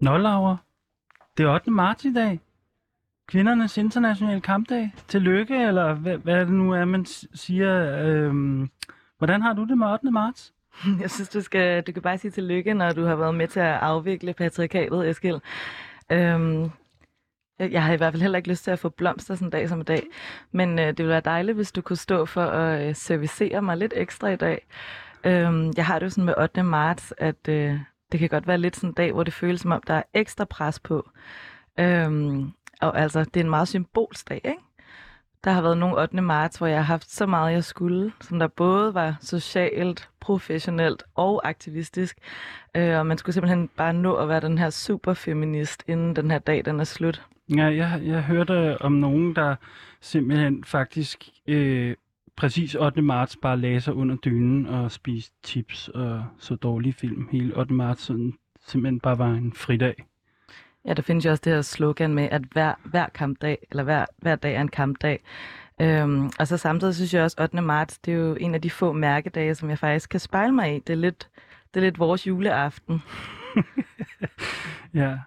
Nå, Laura. Det er 8. marts i dag. Kvindernes internationale kampdag. Tillykke, eller hvad, hvad det nu er, man siger. Øhm, hvordan har du det med 8. marts? Jeg synes, du skal, du kan bare sige tillykke, når du har været med til at afvikle patriarkatet, Eskild. Øhm, jeg, jeg har i hvert fald heller ikke lyst til at få blomster sådan en dag som i dag, men øh, det ville være dejligt, hvis du kunne stå for at øh, servicere mig lidt ekstra i dag. Øhm, jeg har det jo sådan med 8. marts, at øh, det kan godt være lidt sådan en dag, hvor det føles som om, der er ekstra pres på. Øhm, og altså, det er en meget symbolsk dag, ikke? Der har været nogle 8. marts, hvor jeg har haft så meget, jeg skulle, som der både var socialt, professionelt og aktivistisk. Øh, og man skulle simpelthen bare nå at være den her superfeminist, inden den her dag den er slut. Ja, jeg, jeg hørte om nogen, der simpelthen faktisk øh, præcis 8. marts bare lagde sig under dynen og spiste chips og så dårlige film hele 8. marts, sådan simpelthen bare var en fridag. Ja, der findes jo også det her slogan med, at hver, hver kampdag, eller hver, hver dag er en kampdag. Øhm, og så samtidig synes jeg også, 8. marts, det er jo en af de få mærkedage, som jeg faktisk kan spejle mig i. Det er lidt, det er lidt vores juleaften. Ja,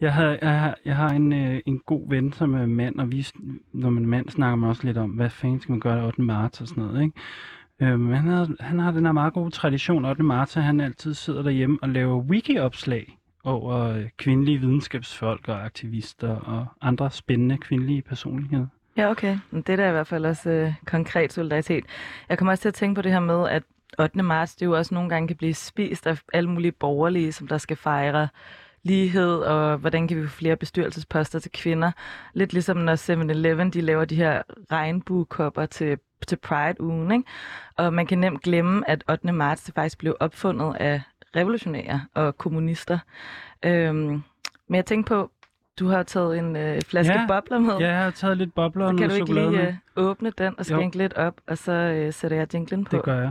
jeg har, jeg har, jeg har en, øh, en god ven, som er mand, og vi, når man er mand, snakker man også lidt om, hvad fanden skal man gøre 8. marts og sådan noget, ikke? Øhm, han, havde, han har den her meget gode tradition 8. marts, at han altid sidder derhjemme og laver wiki-opslag over øh, kvindelige videnskabsfolk og aktivister og andre spændende kvindelige personligheder. Ja, okay. Det er da i hvert fald også øh, konkret solidaritet. Jeg kommer også til at tænke på det her med, at 8. marts, det jo også nogle gange kan blive spist af alle mulige borgerlige, som der skal fejre lighed, og hvordan kan vi få flere bestyrelsesposter til kvinder. Lidt ligesom når 7-Eleven, de laver de her regnbuekopper til, til Pride-ugen, ikke? Og man kan nemt glemme, at 8. marts det faktisk blev opfundet af revolutionære og kommunister. Øhm, men jeg tænkte på, du har taget en øh, flaske Ja. bobler med. Ja, jeg har taget lidt bobler og kan du ikke lige øh, åbne den og skænke lidt op, og så øh, sætter jeg jinglen på. Det gør jeg.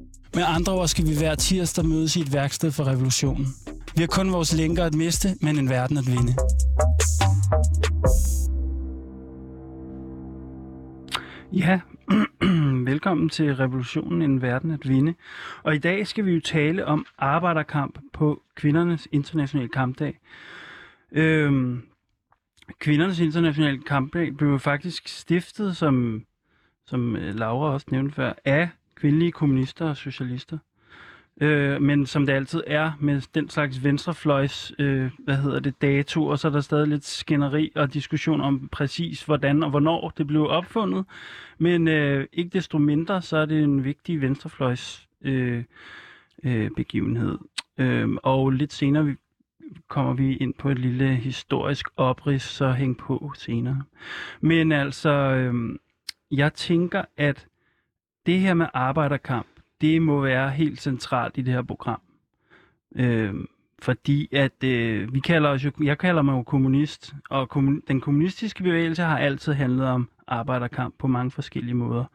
Med andre ord skal vi hver tirsdag mødes i et værksted for revolutionen. Vi har kun vores lænker at miste, men en verden at vinde. Ja, velkommen til Revolutionen en verden at vinde. Og i dag skal vi jo tale om arbejderkamp på kvindernes internationale kampdag. Øhm, kvindernes internationale kampdag blev faktisk stiftet, som, som øh, Laura også nævnte før, af kvindelige kommunister og socialister. Øh, men som det altid er med den slags venstrefløjs, øh, hvad hedder det, datoer, så er der stadig lidt skænderi og diskussion om præcis hvordan og hvornår det blev opfundet. Men øh, ikke desto mindre, så er det en vigtig venstrefløjs øh, øh, begivenhed. Øh, og lidt senere kommer vi ind på et lille historisk oprids, så hæng på senere. Men altså, øh, jeg tænker, at det her med arbejderkamp, det må være helt centralt i det her program. Øh, fordi at øh, vi kalder os jo, jeg kalder mig jo kommunist, og kommun, den kommunistiske bevægelse har altid handlet om arbejderkamp på mange forskellige måder.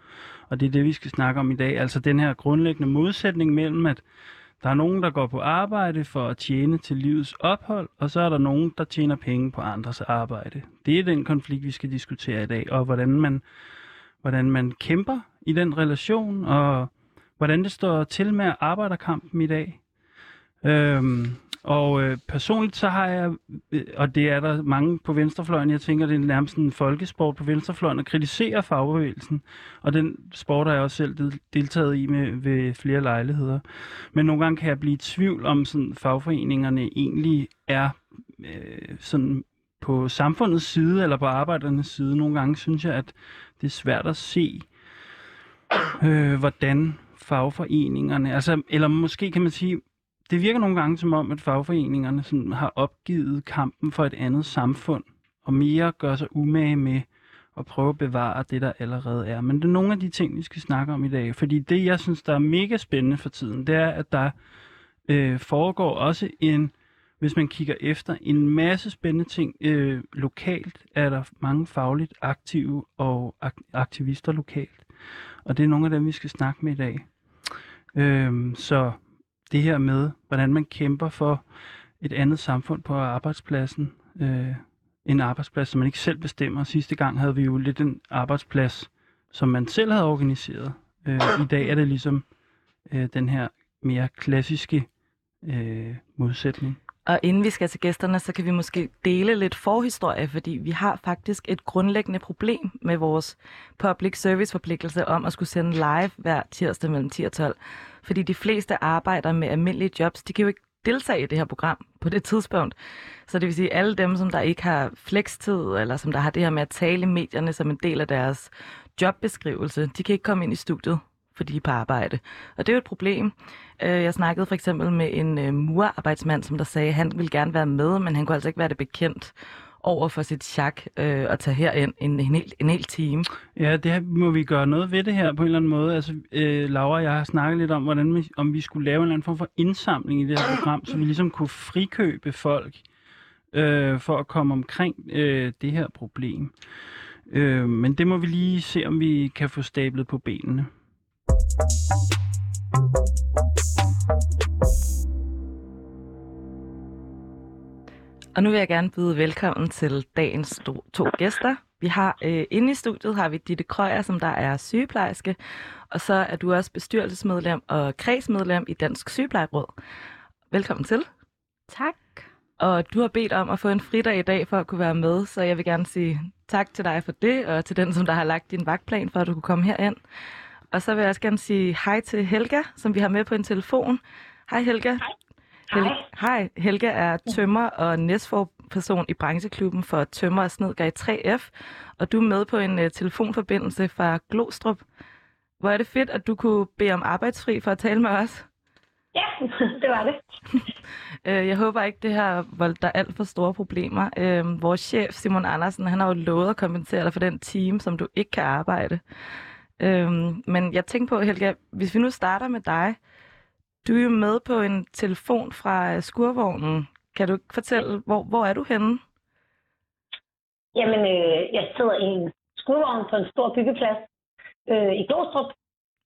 Og det er det, vi skal snakke om i dag. Altså den her grundlæggende modsætning mellem, at der er nogen, der går på arbejde for at tjene til livets ophold, og så er der nogen, der tjener penge på andres arbejde. Det er den konflikt, vi skal diskutere i dag, og hvordan man, hvordan man kæmper i den relation, og hvordan det står til med arbejderkampen i dag. Øhm, Og øh, personligt så har jeg, øh, og det er der mange på venstrefløjen, jeg tænker, det er nærmest en folkesport på venstrefløjen, at kritisere fagbevægelsen. Og den sport har jeg også selv deltaget i med, ved flere lejligheder. Men nogle gange kan jeg blive i tvivl om, sådan fagforeningerne egentlig er øh, sådan på samfundets side eller på arbejdernes side. Nogle gange synes jeg, at det er svært at se, øh, øh, hvordan fagforeningerne, altså, eller måske kan man sige, det virker nogle gange som om, at fagforeningerne sådan har opgivet kampen for et andet samfund, og mere gør sig umage med at prøve at bevare det, der allerede er. Men det er nogle af de ting, vi skal snakke om i dag. Fordi det, jeg synes, der er mega spændende for tiden, det er, at der øh, foregår også en, hvis man kigger efter, en masse spændende ting. Øh, lokalt er der mange fagligt aktive og ak- aktivister lokalt. Og det er nogle af dem, vi skal snakke med i dag. Øhm, så det her med, hvordan man kæmper for et andet samfund på arbejdspladsen. Øh, en arbejdsplads, som man ikke selv bestemmer. Sidste gang havde vi jo lidt en arbejdsplads, som man selv havde organiseret. Øh, I dag er det ligesom øh, den her mere klassiske øh, modsætning. Og inden vi skal til gæsterne, så kan vi måske dele lidt forhistorie, fordi vi har faktisk et grundlæggende problem med vores public service forpligtelse om at skulle sende live hver tirsdag mellem 10 og 12. Fordi de fleste arbejder med almindelige jobs, de kan jo ikke deltage i det her program på det tidspunkt. Så det vil sige, alle dem, som der ikke har flekstid, eller som der har det her med at tale i medierne som en del af deres jobbeskrivelse, de kan ikke komme ind i studiet, for de er på arbejde. Og det er jo et problem. Øh, jeg snakkede for eksempel med en øh, murarbejdsmand, som der sagde, at han ville gerne være med, men han kunne altså ikke være det bekendt over for sit chak øh, og tage herind en, en, hel, en hel time. Ja, det her, må vi gøre noget ved det her på en eller anden måde. Altså, øh, Laura og jeg har snakket lidt om, hvordan vi, om vi skulle lave en eller anden form for indsamling i det her program, så vi ligesom kunne frikøbe folk øh, for at komme omkring øh, det her problem. Øh, men det må vi lige se, om vi kan få stablet på benene. Og nu vil jeg gerne byde velkommen til dagens to, to gæster. Vi har øh, inde i studiet har vi Ditte Krøyer, som der er sygeplejerske, og så er du også bestyrelsesmedlem og kredsmedlem i Dansk Sygeplejeråd. Velkommen til. Tak. Og du har bedt om at få en fridag i dag for at kunne være med, så jeg vil gerne sige tak til dig for det, og til den, som der har lagt din vagtplan for, at du kunne komme herind. Og så vil jeg også gerne sige hej til Helga, som vi har med på en telefon. Hej Helga. Hej. Hel- Hej. Helga er tømmer og næstforperson i brancheklubben for tømmer og snedker i 3F, og du er med på en uh, telefonforbindelse fra Glostrup. Hvor er det fedt, at du kunne bede om arbejdsfri for at tale med os. Ja, det var det. Øh, Jeg håber ikke, det har voldt dig alt for store problemer. Øh, Vores chef, Simon Andersen, han har jo lovet at kompensere dig for den time, som du ikke kan arbejde. Øh, Men jeg tænker på, Helga, hvis vi nu starter med dig. Du er jo med på en telefon fra skurvognen. Kan du ikke fortælle, hvor, hvor er du henne? Jamen, øh, jeg sidder i en skurvogn på en stor byggeplads øh, i Glostrup.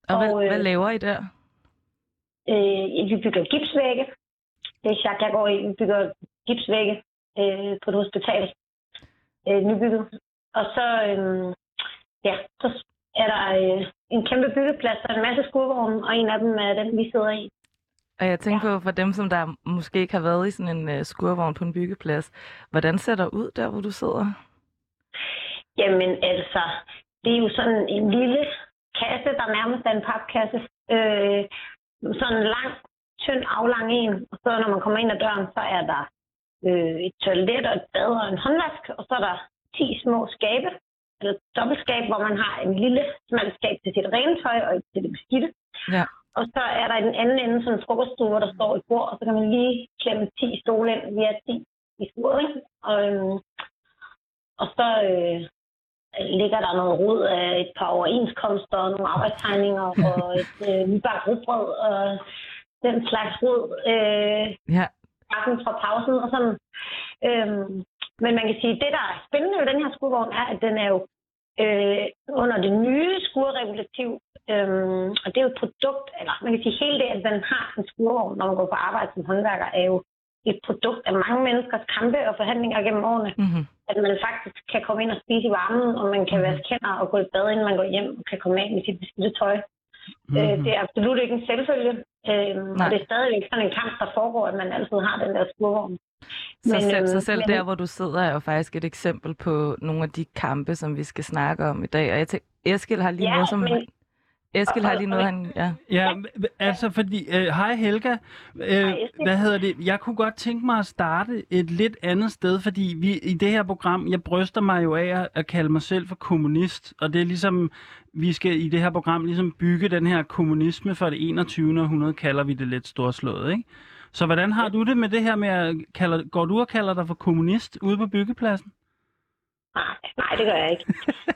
Og, hvad, Og, øh, hvad laver I der? Øh, vi bygger gipsvægge. Det er Jacques, jeg går i. Vi bygger gipsvægge øh, på et hospital. Øh, nybygget. Og så, øh, ja, så er der øh, en kæmpe byggeplads, der er en masse skurvogne, og en af dem er den, vi sidder i. Og jeg tænker på, for dem, som der måske ikke har været i sådan en uh, skurvogn på en byggeplads, hvordan ser der ud der, hvor du sidder? Jamen altså, det er jo sådan en lille kasse, der nærmest er en papkasse. Øh, sådan en lang, tynd, aflang en. Og så når man kommer ind ad døren, så er der øh, et toilet og et bad og en håndvask. Og så er der 10 små skabe, eller dobbeltskab, hvor man har en lille smal skab til sit rene tøj og et til det beskidte. Ja. Og så er der i den anden ende sådan en frokoststue, hvor der står et bord, og så kan man lige klemme 10 stole ind. Vi er 10 i sturet, ikke? Og, øhm, og så øh, ligger der noget rod af et par overenskomster og nogle arbejdstegninger og et øh, nybagt rugbrød og den slags rod. Øh, Ja, fra pausen og sådan. Øhm, men man kan sige, at det, der er spændende ved den her skurvogn, er, at den er jo øh, under det nye skurregulativ. Øhm, og det er jo et produkt, eller man kan sige, hele det, at den har en skurvogn, når man går på arbejde som håndværker, er jo et produkt af mange menneskers kampe og forhandlinger gennem årene. mm-hmm. At man faktisk kan komme ind og spise i varmen, og man kan Mhm. vaske hænder og gå i bad, inden man går hjem, og kan komme af med sit beskidte tøj. Mm-hmm. Øh, det er absolut ikke en selvfølge. Øhm, og det er stadigvæk sådan en kamp, der foregår, at man altid har den der skurvogn. Så men, selv, så øhm, selv men- der, hvor du sidder, er jo faktisk et eksempel på nogle af de kampe, som vi skal snakke om i dag. Og jeg tænker, Eskild har lige Ja, noget, som... men- Eskild har lige noget, han... Ja. Ja, altså fordi, øh, hej Helga, øh, hvad hedder det, jeg kunne godt tænke mig at starte et lidt andet sted, fordi vi i det her program, jeg bryster mig jo af at, at kalde mig selv for kommunist, og det er ligesom, vi skal i det her program ligesom bygge den her kommunisme for det 21. århundrede, kalder vi det lidt storslået, ikke? Så hvordan har du det med det her med at kalde, går du og kalder dig for kommunist ude på byggepladsen? Nej, nej, det gør jeg ikke.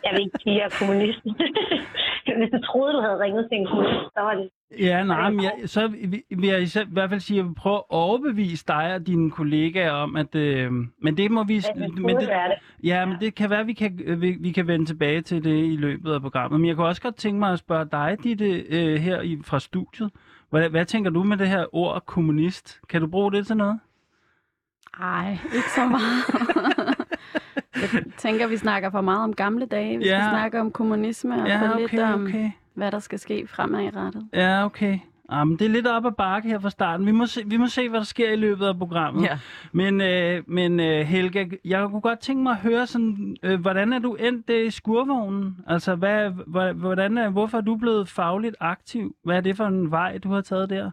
Jeg vil ikke sige, at jeg er kommunist. Hvis du troede, du havde ringet til en kommunist, så var det... Ja, nej, men jeg, så vil jeg i hvert fald sige, at jeg vil prøve at overbevise dig og dine kollegaer om, at... Øh, men det må vi... Det men være det. Ja, men det kan være, at vi kan, øh, vi, vi kan vende tilbage til det i løbet af programmet. Men jeg kunne også godt tænke mig at spørge dig, Ditte, øh, her i, fra studiet. Hvad, hvad tænker du med det her ord kommunist? Kan du bruge det til noget? Ej, ikke så meget. jeg tænker, vi snakker for meget om gamle dage. Vi Ja. skal snakke om kommunisme og Ja, for okay, lidt om, okay. hvad der skal ske fremadrettet. Ja, okay. Jamen, det er lidt op ad bakke her fra starten. Vi må, se, vi må se, hvad der sker i løbet af programmet. ja. Men, øh, men øh, Helga, jeg kunne godt tænke mig at høre, sådan, øh, hvordan er du endt øh, i skurvognen? Altså, hvad, hvad, hvordan er, hvorfor er du blevet fagligt aktiv? Hvad er det for en vej, du har taget der?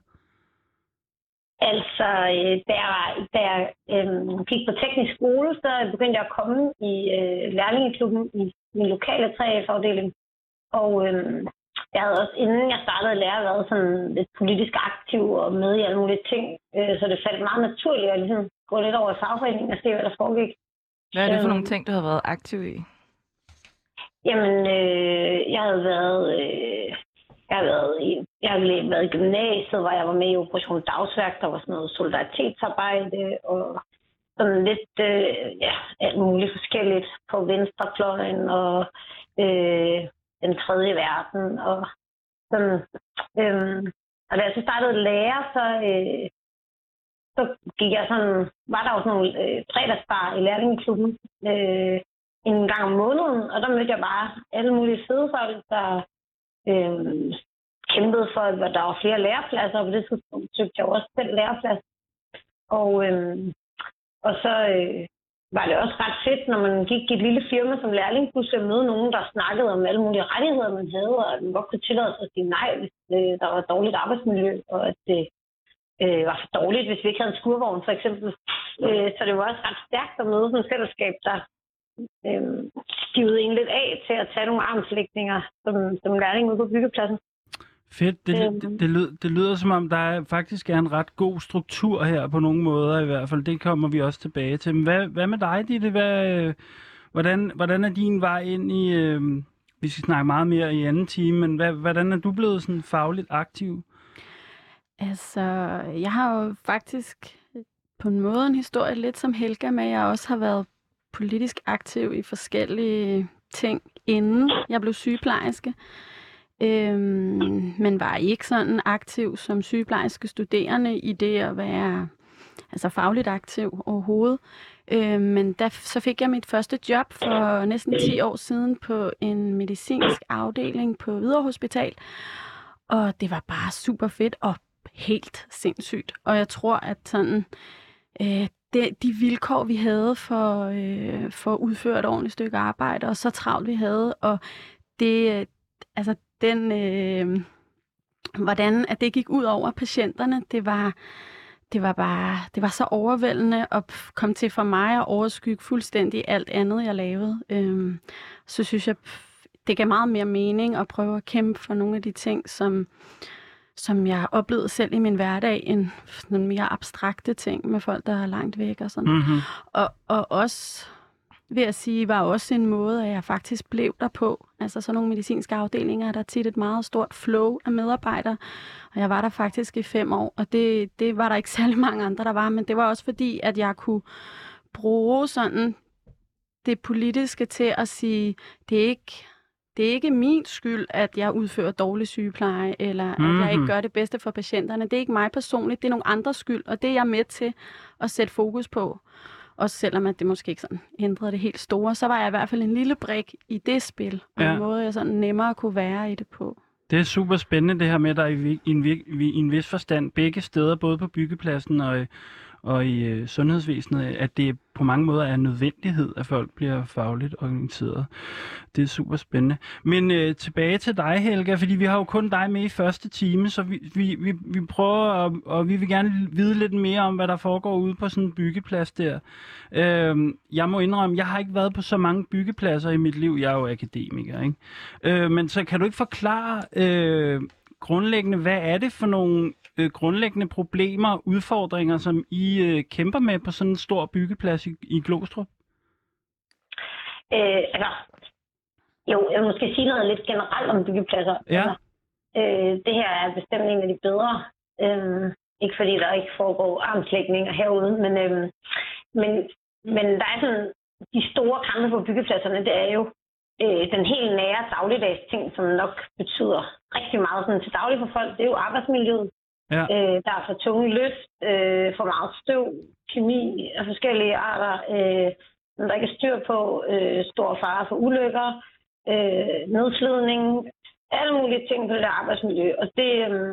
Altså, øh, da jeg, var, da jeg øh, gik på teknisk skole, så begyndte jeg at komme i øh, lærlingeklubben i min lokale 3F-afdeling. Og øh, jeg havde også, inden jeg startede at lære, været sådan lidt politisk aktiv og med i alle mulige ting. Øh, så det faldt meget naturligt at ligesom gå lidt over fagforeningen og se, hvad der foregik. Hvad er det for Øhm. nogle ting, du har været aktiv i? Jamen, øh, jeg havde været... Øh, jeg har været i, jeg har været i gymnasiet, hvor jeg var med i Operation Dagsværk. Der var sådan noget solidaritetsarbejde og sådan lidt øh, ja, alt muligt forskelligt på venstrefløjen og øh, den tredje verden. Og, sådan, øhm, og da jeg så startede at lære, så, øh, så gik jeg sådan, var der jo sådan nogle øh, fredagsbar i lærlingeklubben øh, en gang om måneden, og der mødte jeg bare alle mulige fede folk, der øh, kæmpede for, at der var flere lærepladser, og på det tidspunkt søgte jeg jo også selv læreplads. Og, øh, og så øh, var det også ret fedt, når man gik i et lille firma som lærling, pludselig at møde nogen, der snakkede om alle mulige rettigheder, man havde, og at man godt kunne tillade sig at sige nej, hvis øh, der var dårligt arbejdsmiljø, og at det øh, var for dårligt, hvis vi ikke havde en skurvogn, for eksempel. Øh, så det var også ret stærkt at møde sådan et fællesskab, der øh, skivede en lidt af til at tage nogle armslægninger som, som lærling ude på byggepladsen. Fedt. Det, Øhm. det, det, lyder, det lyder som om, der er, faktisk er en ret god struktur her på nogle måder i hvert fald. Det kommer vi også tilbage til. Men hvad, hvad med dig, Ditte? Hvad, hvordan, hvordan er din vej ind i... Øh, vi skal snakke meget mere i anden time, men hvad, hvordan er du blevet sådan fagligt aktiv? Altså, jeg har jo faktisk på en måde en historie lidt som Helga med, at jeg også har været politisk aktiv i forskellige ting, inden jeg blev sygeplejerske. Øhm, men var ikke sådan aktiv som sygeplejerske studerende i det at være altså fagligt aktiv overhovedet. Øhm, men der, så fik jeg mit første job for næsten 10 år siden på en medicinsk afdeling på Hvidovre Hospital. Og det var bare super fedt og helt sindssygt. Og jeg tror, at sådan, øh, det, de vilkår, vi havde for, øh, for at udføre et ordentligt stykke arbejde, og så travlt vi havde, og det, øh, altså den, øh, hvordan at det gik ud over patienterne, det var, det var bare, det var så overvældende at komme til for mig at overskygge fuldstændig alt andet, jeg lavede. Øh, så synes jeg, det gav meget mere mening at prøve at kæmpe for nogle af de ting, som, som jeg oplevede selv i min hverdag, end nogle mere abstrakte ting med folk, der er langt væk og sådan. Mm-hmm. Og, og også, vil jeg sige, var også en måde, at jeg faktisk blev der på. Altså sådan nogle medicinske afdelinger er der tit et meget stort flow af medarbejdere, og jeg var der faktisk i fem år, og det, det var der ikke særlig mange andre, der var, men det var også fordi, at jeg kunne bruge sådan det politiske til at sige, det er ikke det er ikke min skyld, at jeg udfører dårlig sygepleje, eller mm-hmm. at jeg ikke Mhm. gør det bedste for patienterne. Det er ikke mig personligt, det er nogle andres skyld, og det er jeg med til at sætte fokus på. Også selvom at det måske ikke sådan ændrede det helt store, så var jeg i hvert fald en lille brik i det spil, og Ja. en måde, jeg sådan nemmere kunne være i det på. Det er super spændende det her med, at der i, en, i en vis forstand begge steder, både på byggepladsen og, og i øh, sundhedsvæsenet, øh, at det på mange måder er en nødvendighed, at folk bliver fagligt organiseret. Det er super spændende. Men øh, tilbage til dig, Helga, fordi vi har jo kun dig med i første time, så vi, vi, vi, vi prøver, at, og vi vil gerne vide lidt mere om, hvad der foregår ude på sådan en byggeplads der. Øh, jeg må indrømme, jeg har ikke været på så mange byggepladser i mit liv. Jeg er jo akademiker, ikke? Øh, men så kan du ikke forklare øh, grundlæggende, hvad er det for nogle øh, grundlæggende problemer og udfordringer, som I øh, kæmper med på sådan en stor byggeplads i, i Glostrup? Øh, altså, jo, jeg vil måske sige noget lidt generelt om byggepladser. Ja. Altså, øh, det her er bestemt en af de bedre. Øh, ikke fordi der ikke foregår armslægninger herude, men, øh, men, men der er sådan, de store kampe på byggepladserne, det er jo øh, den helt nære dagligdags ting, som nok betyder rigtig meget sådan, til daglig for folk. Det er jo arbejdsmiljøet. Ja. Øh, der er for tunge løft, øh, for meget støv, kemi af forskellige arter, øh, når der ikke er styr på, øh, stor fare for ulykker, øh, nedslidning, alle mulige ting på det der arbejdsmiljø. Og det, øh,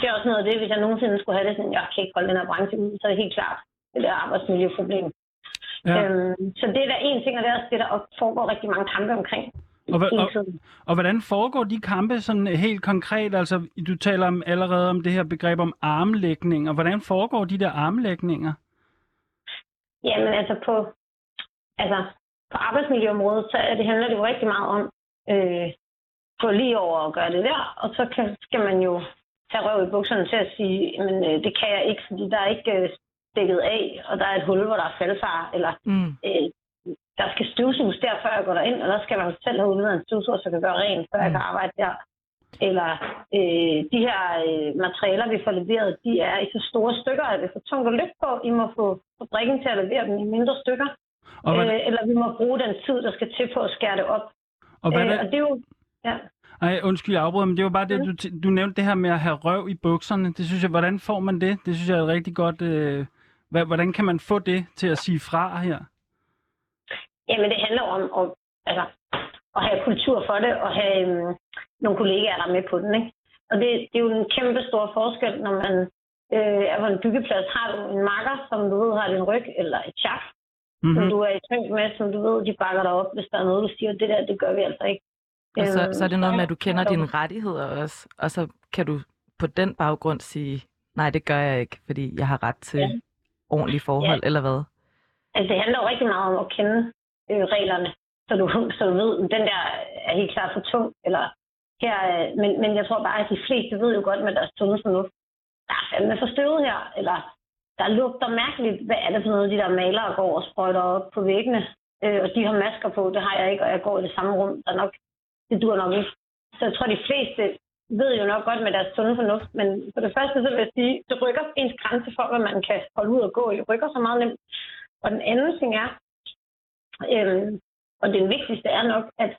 det er også noget af det, hvis jeg nogensinde skulle have det sådan, jeg kan ikke holde den her branche ud, så er det helt klart det der arbejdsmiljøproblem. Ja. Øhm, så det er der en ting, og det er også det, der foregår rigtig mange kampe omkring. Og, og, og hvordan foregår de kampe sådan helt konkret? Altså, du taler om, allerede om det her begreb om armlægning, og hvordan foregår de der armlægninger? Jamen altså på, altså på arbejdsmiljøområdet, så det, handler det jo rigtig meget om øh, gå lige over og gøre det der, og så kan, skal man jo tage røv i bukserne til at sige, men øh, det kan jeg ikke, fordi der er ikke øh, dækket af, og der er et hul, hvor der er faldfar, eller Mm. øh, der skal støvsuges der, før jeg går derind, og der skal man selv have udvidet en støvsuger, så kan gøre rent, før jeg kan arbejde der. Eller øh, de her øh, materialer, vi får leveret, de er i så store stykker, at det er for tungt at løfte på. I må få fabrikken til at levere dem i mindre stykker. Og, hvad, Øh, eller vi må bruge den tid, der skal til på at skære det op. og, hvad, øh, og det er jo... Ja. Ej, undskyld, jeg afbryder, men det var bare det, du, t- du nævnte det her med at have røv i bukserne. Det synes jeg, hvordan får man det? Det synes jeg er et rigtig godt... Øh, hvordan kan man få det til at sige fra her? Jamen, det handler om at, altså, at have kultur for det, og have øhm, nogle kollegaer, der er med på den. Ikke? Og det, det er jo en kæmpe stor forskel, når man øh, er på en byggeplads. Har du en makker, som du ved har din ryg, eller et chak, mm-hmm. som du er i tyngd med, som du ved, de bakker dig op, hvis der er noget, du siger, det der, det gør vi altså ikke. Og så, Øhm, så er det noget med, at du kender dine rettigheder også, og så kan du på den baggrund sige, nej, det gør jeg ikke, fordi jeg har ret til Ja. Ordentlige forhold, eller hvad? Altså, det handler jo rigtig meget om at kende øh, reglerne, så du, så du ved, den der er helt klart for tung, eller her, øh, men, men jeg tror bare, at de fleste ved jo godt med deres sunde fornuft, der er fandme for støvet her, eller der lugter mærkeligt, hvad er det for noget, de der malere går og sprøjter op på væggene, øh, og de har masker på, det har jeg ikke, og jeg går i det samme rum, der er nok, det dur nok ikke. Så jeg tror, de fleste ved jo nok godt med deres sunde fornuft, men for det første, så vil jeg sige, det rykker ens grænse for, hvad man kan holde ud og gå i, rykker så meget nemt. Og den anden ting er, øhm, og den vigtigste er nok, at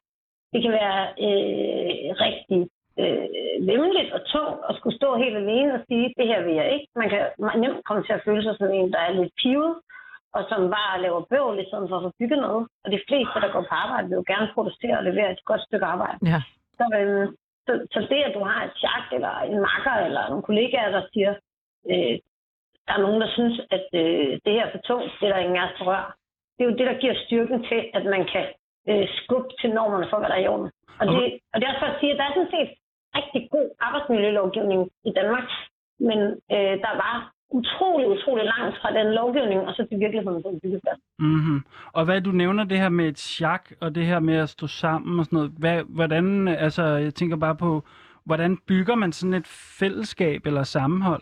det kan være øh, rigtig øh, vemmeligt og tungt at skulle stå helt alene og sige, det her vil jeg ikke. Man kan nemt komme til at føle sig som en, der er lidt pivet, og som bare laver bøvl i stedet for at få bygget noget. Og de fleste, der går på arbejde, vil jo gerne producere og levere et godt stykke arbejde. Ja. Så, øhm, så, så det, at du har et chak eller en makker eller nogle kollegaer, der siger, øh, der er nogen, der synes, at øh, det her er for tungt, det er der ingen af os rør. Det er jo det, der giver styrken til, at man kan øh, skubbe til normerne for, hvad der er i orden. Og det, og det er også for at sige, at der er sådan set rigtig god arbejdsmiljølovgivning i Danmark, men øh, der var utrolig, utrolig langt fra den lovgivning, og så til virkeligheden på en byggeplads. Mm-hmm. Og hvad du nævner det her med et chak, og det her med at stå sammen og sådan noget. Hvad, hvordan, altså, jeg tænker bare på, hvordan bygger man sådan et fællesskab eller sammenhold?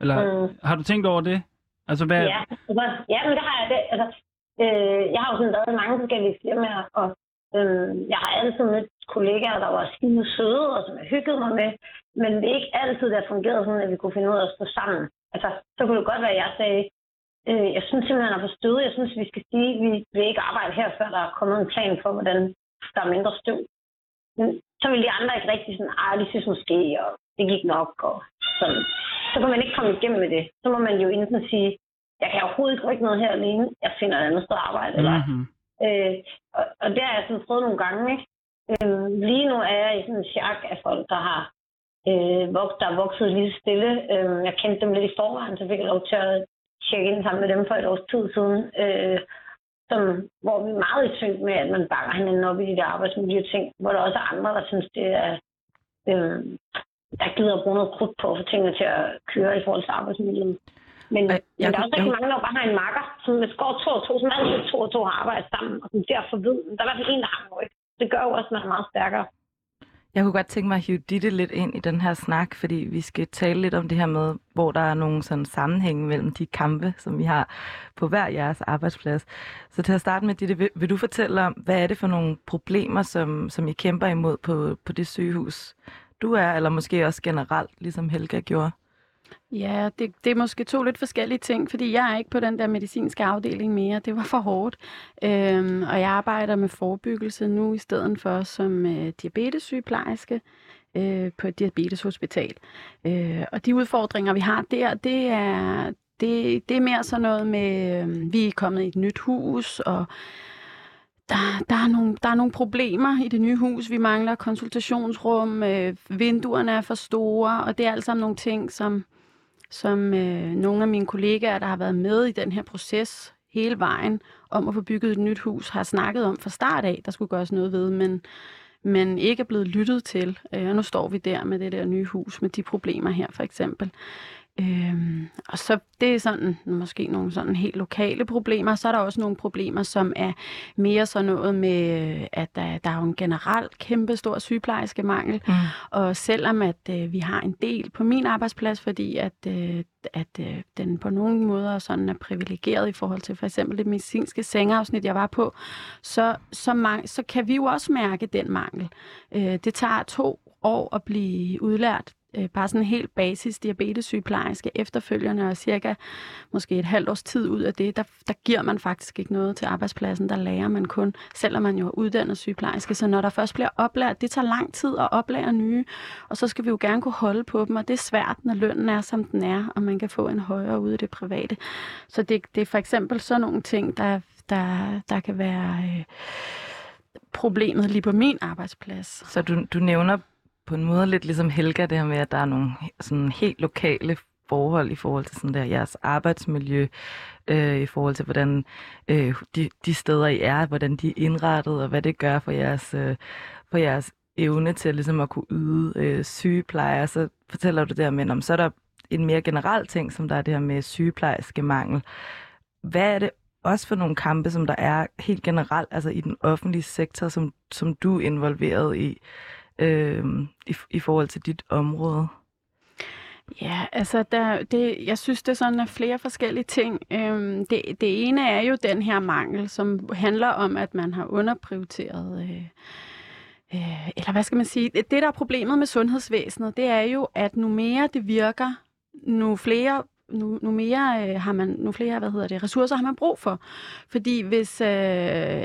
Eller Mm. har du tænkt over det? Altså, hvad, Ja, altså, ja, men det har jeg. Det, altså, øh, jeg har jo sådan været i mange forskellige firmaer, og øh, jeg har altid mødt kollegaer, der var skide søde, og som jeg hyggede mig med, men det er ikke altid, der fungerede fungeret sådan, at vi kunne finde ud af at stå sammen. Altså, så kunne det godt være, at jeg sagde, øh, jeg synes simpelthen, at er for støde. Jeg synes, vi skal sige, at vi vil ikke arbejde her, før der er kommet en plan for, hvordan der er mindre støv. Men så vil de andre ikke rigtig sådan, ah, de synes måske, og det gik nok, og sådan. Så kan man ikke komme igennem med det. Så må man jo enten sige, jeg kan overhovedet ikke rykke noget her alene, jeg finder et andet sted at arbejde. Eller, mm-hmm øh, og, og det har jeg sådan prøvet nogle gange, ikke? Øh, lige nu er jeg i sådan en chak af folk, der har øh, vok- der er vokset lige stille. Øh, jeg kendte dem lidt i forvejen, så fik jeg lov til at tjekke ind sammen med dem for et års tid siden. Øh, som, hvor vi er meget i synk med, at man bakker hinanden op i de der arbejdsmiljøting, hvor der også er andre, der synes, det er, øh, der gider at bruge noget krudt på at få tingene til at køre i forhold til arbejdsmiljøet. Men, jeg, jeg, men der er også rigtig mange, der bare har en makker, som hvis går to og to, som altid to og to har arbejdet sammen, og som derfor ved, der er i hvert fald en, der har noget. Det gør jo også, at man er meget stærkere. Jeg kunne godt tænke mig at hive Ditte lidt ind i den her snak, fordi vi skal tale lidt om det her med, hvor der er nogle sådan sammenhæng mellem de kampe, som vi har på hver jeres arbejdsplads. Så til at starte med, Ditte, vil, vil du fortælle om, hvad er det for nogle problemer, som, som I kæmper imod på, på det sygehus, du er, eller måske også generelt, ligesom Helga gjorde? Ja, det, det er måske to lidt forskellige ting, fordi jeg er ikke på den der medicinske afdeling mere. Det var for hårdt. Øhm, og jeg arbejder med forebyggelse nu i stedet for som øh, diabetessygeplejerske øh, på et diabeteshospital. Øh, og de udfordringer, vi har der, det er, det, det er mere sådan noget med, øh, vi er kommet i et nyt hus, og der, der, er nogle, der er nogle problemer i det nye hus. Vi mangler konsultationsrum, øh, vinduerne er for store, og det er alt sammen nogle ting, som som øh, nogle af mine kollegaer, der har været med i den her proces hele vejen om at få bygget et nyt hus, har snakket om fra start af, der skulle gøres noget ved, men, men ikke er blevet lyttet til. Øh, og nu står vi der med det der nye hus, med de problemer her for eksempel. Øhm, og så det er sådan måske nogle sådan helt lokale problemer. Så er der også nogle problemer, som er mere sådan noget med, at der, der er jo en generel kæmpe stor sygeplejerske mangel. Mm. Og selvom at øh, vi har en del på min arbejdsplads, fordi at, øh, at øh, den på nogle måder sådan er privilegeret i forhold til for eksempel det medicinske sengeafsnit, jeg var på, så, så, mang- så kan vi jo også mærke den mangel. Øh, det tager to år at blive udlært øh, bare sådan en helt basis diabetessygeplejerske efterfølgende, og cirka måske et halvt års tid ud af det, der, der giver man faktisk ikke noget til arbejdspladsen. Der lærer man kun, selvom man jo er uddannet sygeplejerske. Så når der først bliver oplært, det tager lang tid at oplære nye, og så skal vi jo gerne kunne holde på dem, og det er svært, når lønnen er, som den er, og man kan få en højere ude i det private. Så det, det er for eksempel sådan nogle ting, der, der, der kan være... Øh, problemet lige på min arbejdsplads. Så du, du nævner på en måde lidt ligesom Helga, det her med, at der er nogle sådan helt lokale forhold i forhold til sådan der jeres arbejdsmiljø, øh, i forhold til hvordan øh, de, de steder I er, hvordan de er indrettet, og hvad det gør for jeres, øh, for jeres evne til ligesom at kunne yde øh, sygepleje. Så fortæller du det her med, om så er der en mere generel ting, som der er det her med sygeplejerske mangel. Hvad er det også for nogle kampe, som der er helt generelt, altså i den offentlige sektor, som, som du er involveret i? Øh, i, i forhold til dit område? Ja, altså der, det, jeg synes, det er sådan er flere forskellige ting. Øhm, det, det ene er jo den her mangel, som handler om, at man har underprioriteret... Øh, øh, eller hvad skal man sige? Det, der er problemet med sundhedsvæsenet, det er jo, at nu mere det virker, nu flere nu, nu mere øh, har man, nu flere, hvad hedder det, ressourcer har man brug for. Fordi hvis øh,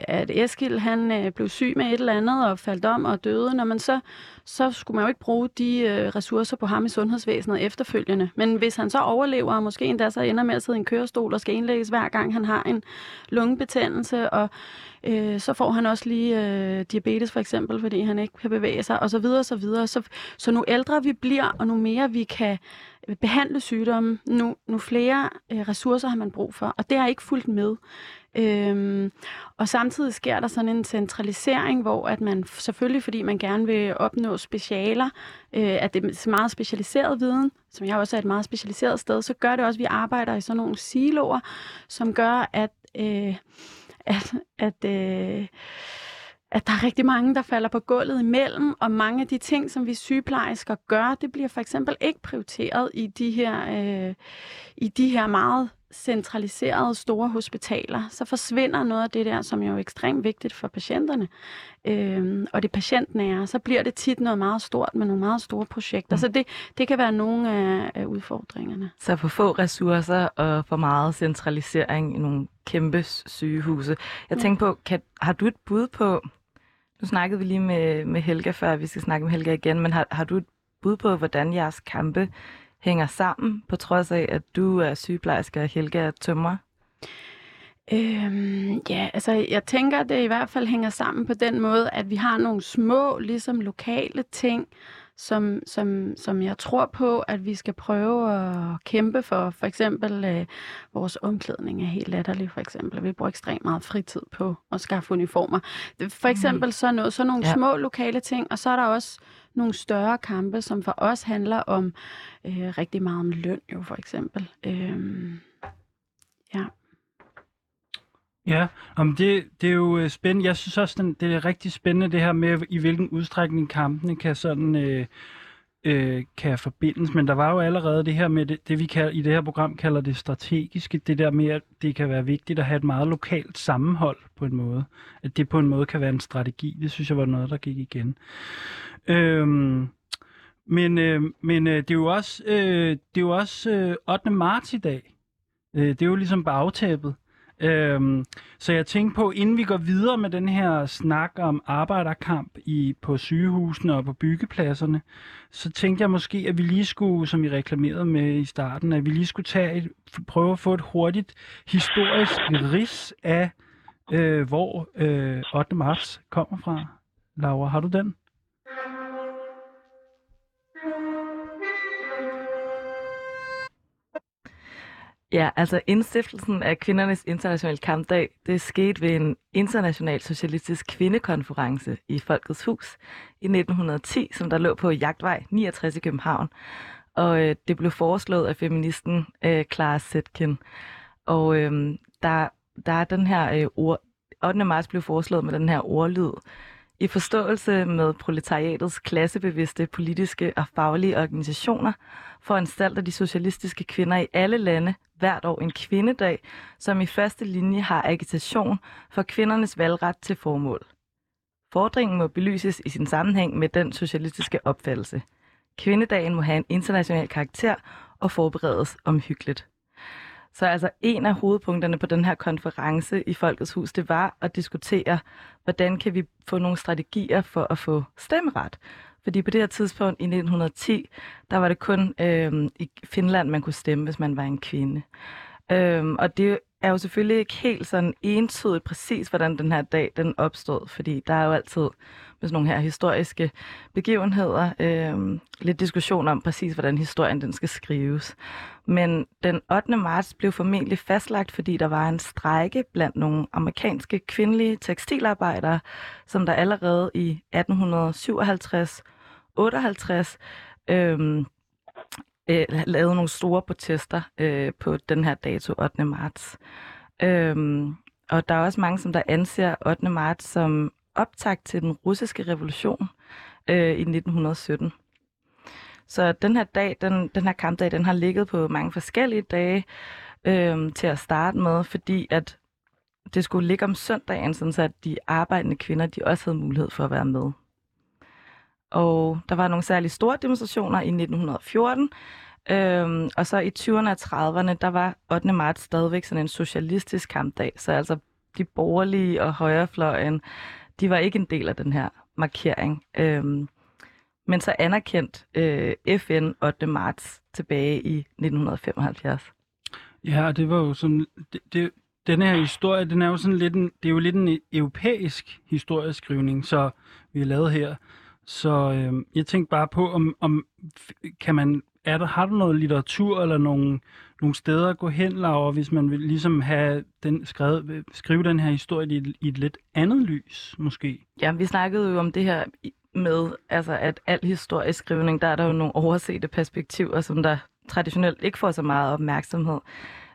at Eskil han øh, blev syg med et eller andet og faldt om og døde, når man så, så skulle man jo ikke bruge de øh, ressourcer på ham i sundhedsvæsenet efterfølgende. Men hvis han så overlever, og måske endda så ender med at sidde i en kørestol og skal indlægges hver gang han har en lungebetændelse, og øh, så får han også lige øh, diabetes for eksempel, fordi han ikke kan bevæge sig, og så videre, og så videre. Så, så nu ældre vi bliver, og nu mere vi kan behandle sygdomme, nu, nu flere øh, ressourcer har man brug for, og det har ikke fulgt med. Øhm, og samtidig sker der sådan en centralisering, hvor at man selvfølgelig, fordi man gerne vil opnå specialer, øh, at det er meget specialiseret viden, som jeg også er et meget specialiseret sted, så gør det også, at vi arbejder i sådan nogle siloer, som gør, at, øh, at, at øh, at der er rigtig mange, der falder på gulvet imellem, og mange af de ting, som vi sygeplejersker gør, det bliver for eksempel ikke prioriteret i de her, øh, i de her meget centraliserede store hospitaler, så forsvinder noget af det der, som jo er ekstremt vigtigt for patienterne. Øhm, og det patientnære, så bliver det tit noget meget stort med nogle meget store projekter. Mm. Så det, det kan være nogle af, af udfordringerne. Så for få ressourcer og for meget centralisering i nogle kæmpe sygehuse. Jeg tænker på, kan, har du et bud på, nu snakkede vi lige med, med Helga før, vi skal snakke med Helga igen, men har, har du et bud på, hvordan jeres kampe hænger sammen, på trods af, at du er sygeplejerske og Helga er tømrer? Øhm, Ja, altså jeg tænker, at det i hvert fald hænger sammen på den måde, at vi har nogle små, ligesom lokale ting, som, som, som jeg tror på, at vi skal prøve at kæmpe for. For eksempel øh, vores omklædning er helt latterlig, for eksempel. Vi bruger ekstremt meget fritid på at skaffe uniformer. For eksempel så, noget, så nogle ja. små lokale ting, og så er der også nogle større kampe, som for os handler om øh, rigtig meget om løn, jo for eksempel. Øh, ja. Ja, om det, det er jo øh, spændende. Jeg synes også, den, det er rigtig spændende det her med, i hvilken udstrækning kampene kan sådan øh, øh, kan forbindes. Men der var jo allerede det her med det, det vi kalder, i det her program kalder det strategiske. Det der med, at det kan være vigtigt at have et meget lokalt sammenhold på en måde. At det på en måde kan være en strategi. Det synes jeg var noget, der gik igen. Øhm, men øh, men øh, det er jo også, øh, det er jo også øh, 8. marts i dag. Øh, det er jo ligesom bagtæppet. Øhm, så jeg tænkte på, inden vi går videre med den her snak om arbejderkamp i, på sygehusene og på byggepladserne, så tænkte jeg måske, at vi lige skulle, som vi reklamerede med i starten, at vi lige skulle tage et, prøve at få et hurtigt historisk ris af, øh, hvor øh, 8. marts kommer fra. Laura, har du den? Ja, altså indstiftelsen af kvindernes internationale kampdag, det skete ved en international socialistisk kvindekonference i Folkets Hus i 1910, som der lå på Jagtvej 69 i København. Og øh, det blev foreslået af feministen øh, Clara Zetkin. Og øh, der, der er den her øh, ord, 8. marts blev foreslået med den her ordlyd, i forståelse med proletariatets klassebevidste politiske og faglige organisationer foranstalter de socialistiske kvinder i alle lande hvert år en kvindedag, som i første linje har agitation for kvindernes valgret til formål. Fordringen må belyses i sin sammenhæng med den socialistiske opfattelse. Kvindedagen må have en international karakter og forberedes omhyggeligt. Så altså en af hovedpunkterne på den her konference i Folkets Hus, det var at diskutere, hvordan kan vi få nogle strategier for at få stemmeret. Fordi på det her tidspunkt i 1910, der var det kun øh, i Finland, man kunne stemme, hvis man var en kvinde. Øh, og det er jo selvfølgelig ikke helt sådan entydigt præcis, hvordan den her dag den opstod, fordi der er jo altid med sådan nogle her historiske begivenheder øh, lidt diskussion om præcis, hvordan historien den skal skrives. Men den 8. marts blev formentlig fastlagt, fordi der var en strejke blandt nogle amerikanske kvindelige tekstilarbejdere, som der allerede i 1857 58 øh, øh, lavede nogle store protester øh, på den her dato, 8. marts. Øh, og der er også mange, som der anser 8. marts som optakt til den russiske revolution øh, i 1917. Så den her dag, den, den her kampdag, den har ligget på mange forskellige dage øh, til at starte med, fordi at det skulle ligge om søndagen, sådan så at de arbejdende kvinder, de også havde mulighed for at være med. Og der var nogle særligt store demonstrationer i 1914, Øhm, og så i 20'erne og 30'erne, der var 8. marts stadigvæk sådan en socialistisk kampdag. Så altså de borgerlige og højrefløjen, de var ikke en del af den her markering. Øhm, men så anerkendt øh, FN 8. marts tilbage i 1975. Ja, det var jo sådan... Det, det, den her historie, den er jo sådan lidt en, det er jo lidt en europæisk historieskrivning, så vi har lavet her. Så øh, jeg tænkte bare på, om, om kan man, er der, har du noget litteratur eller nogle, nogle steder at gå hen, Laura, hvis man vil ligesom have den, skrevet, skrive den her historie i et, i et lidt andet lys, måske? Ja, vi snakkede jo om det her med, altså at al historisk skrivning, der er der jo nogle oversete perspektiver, som der traditionelt ikke får så meget opmærksomhed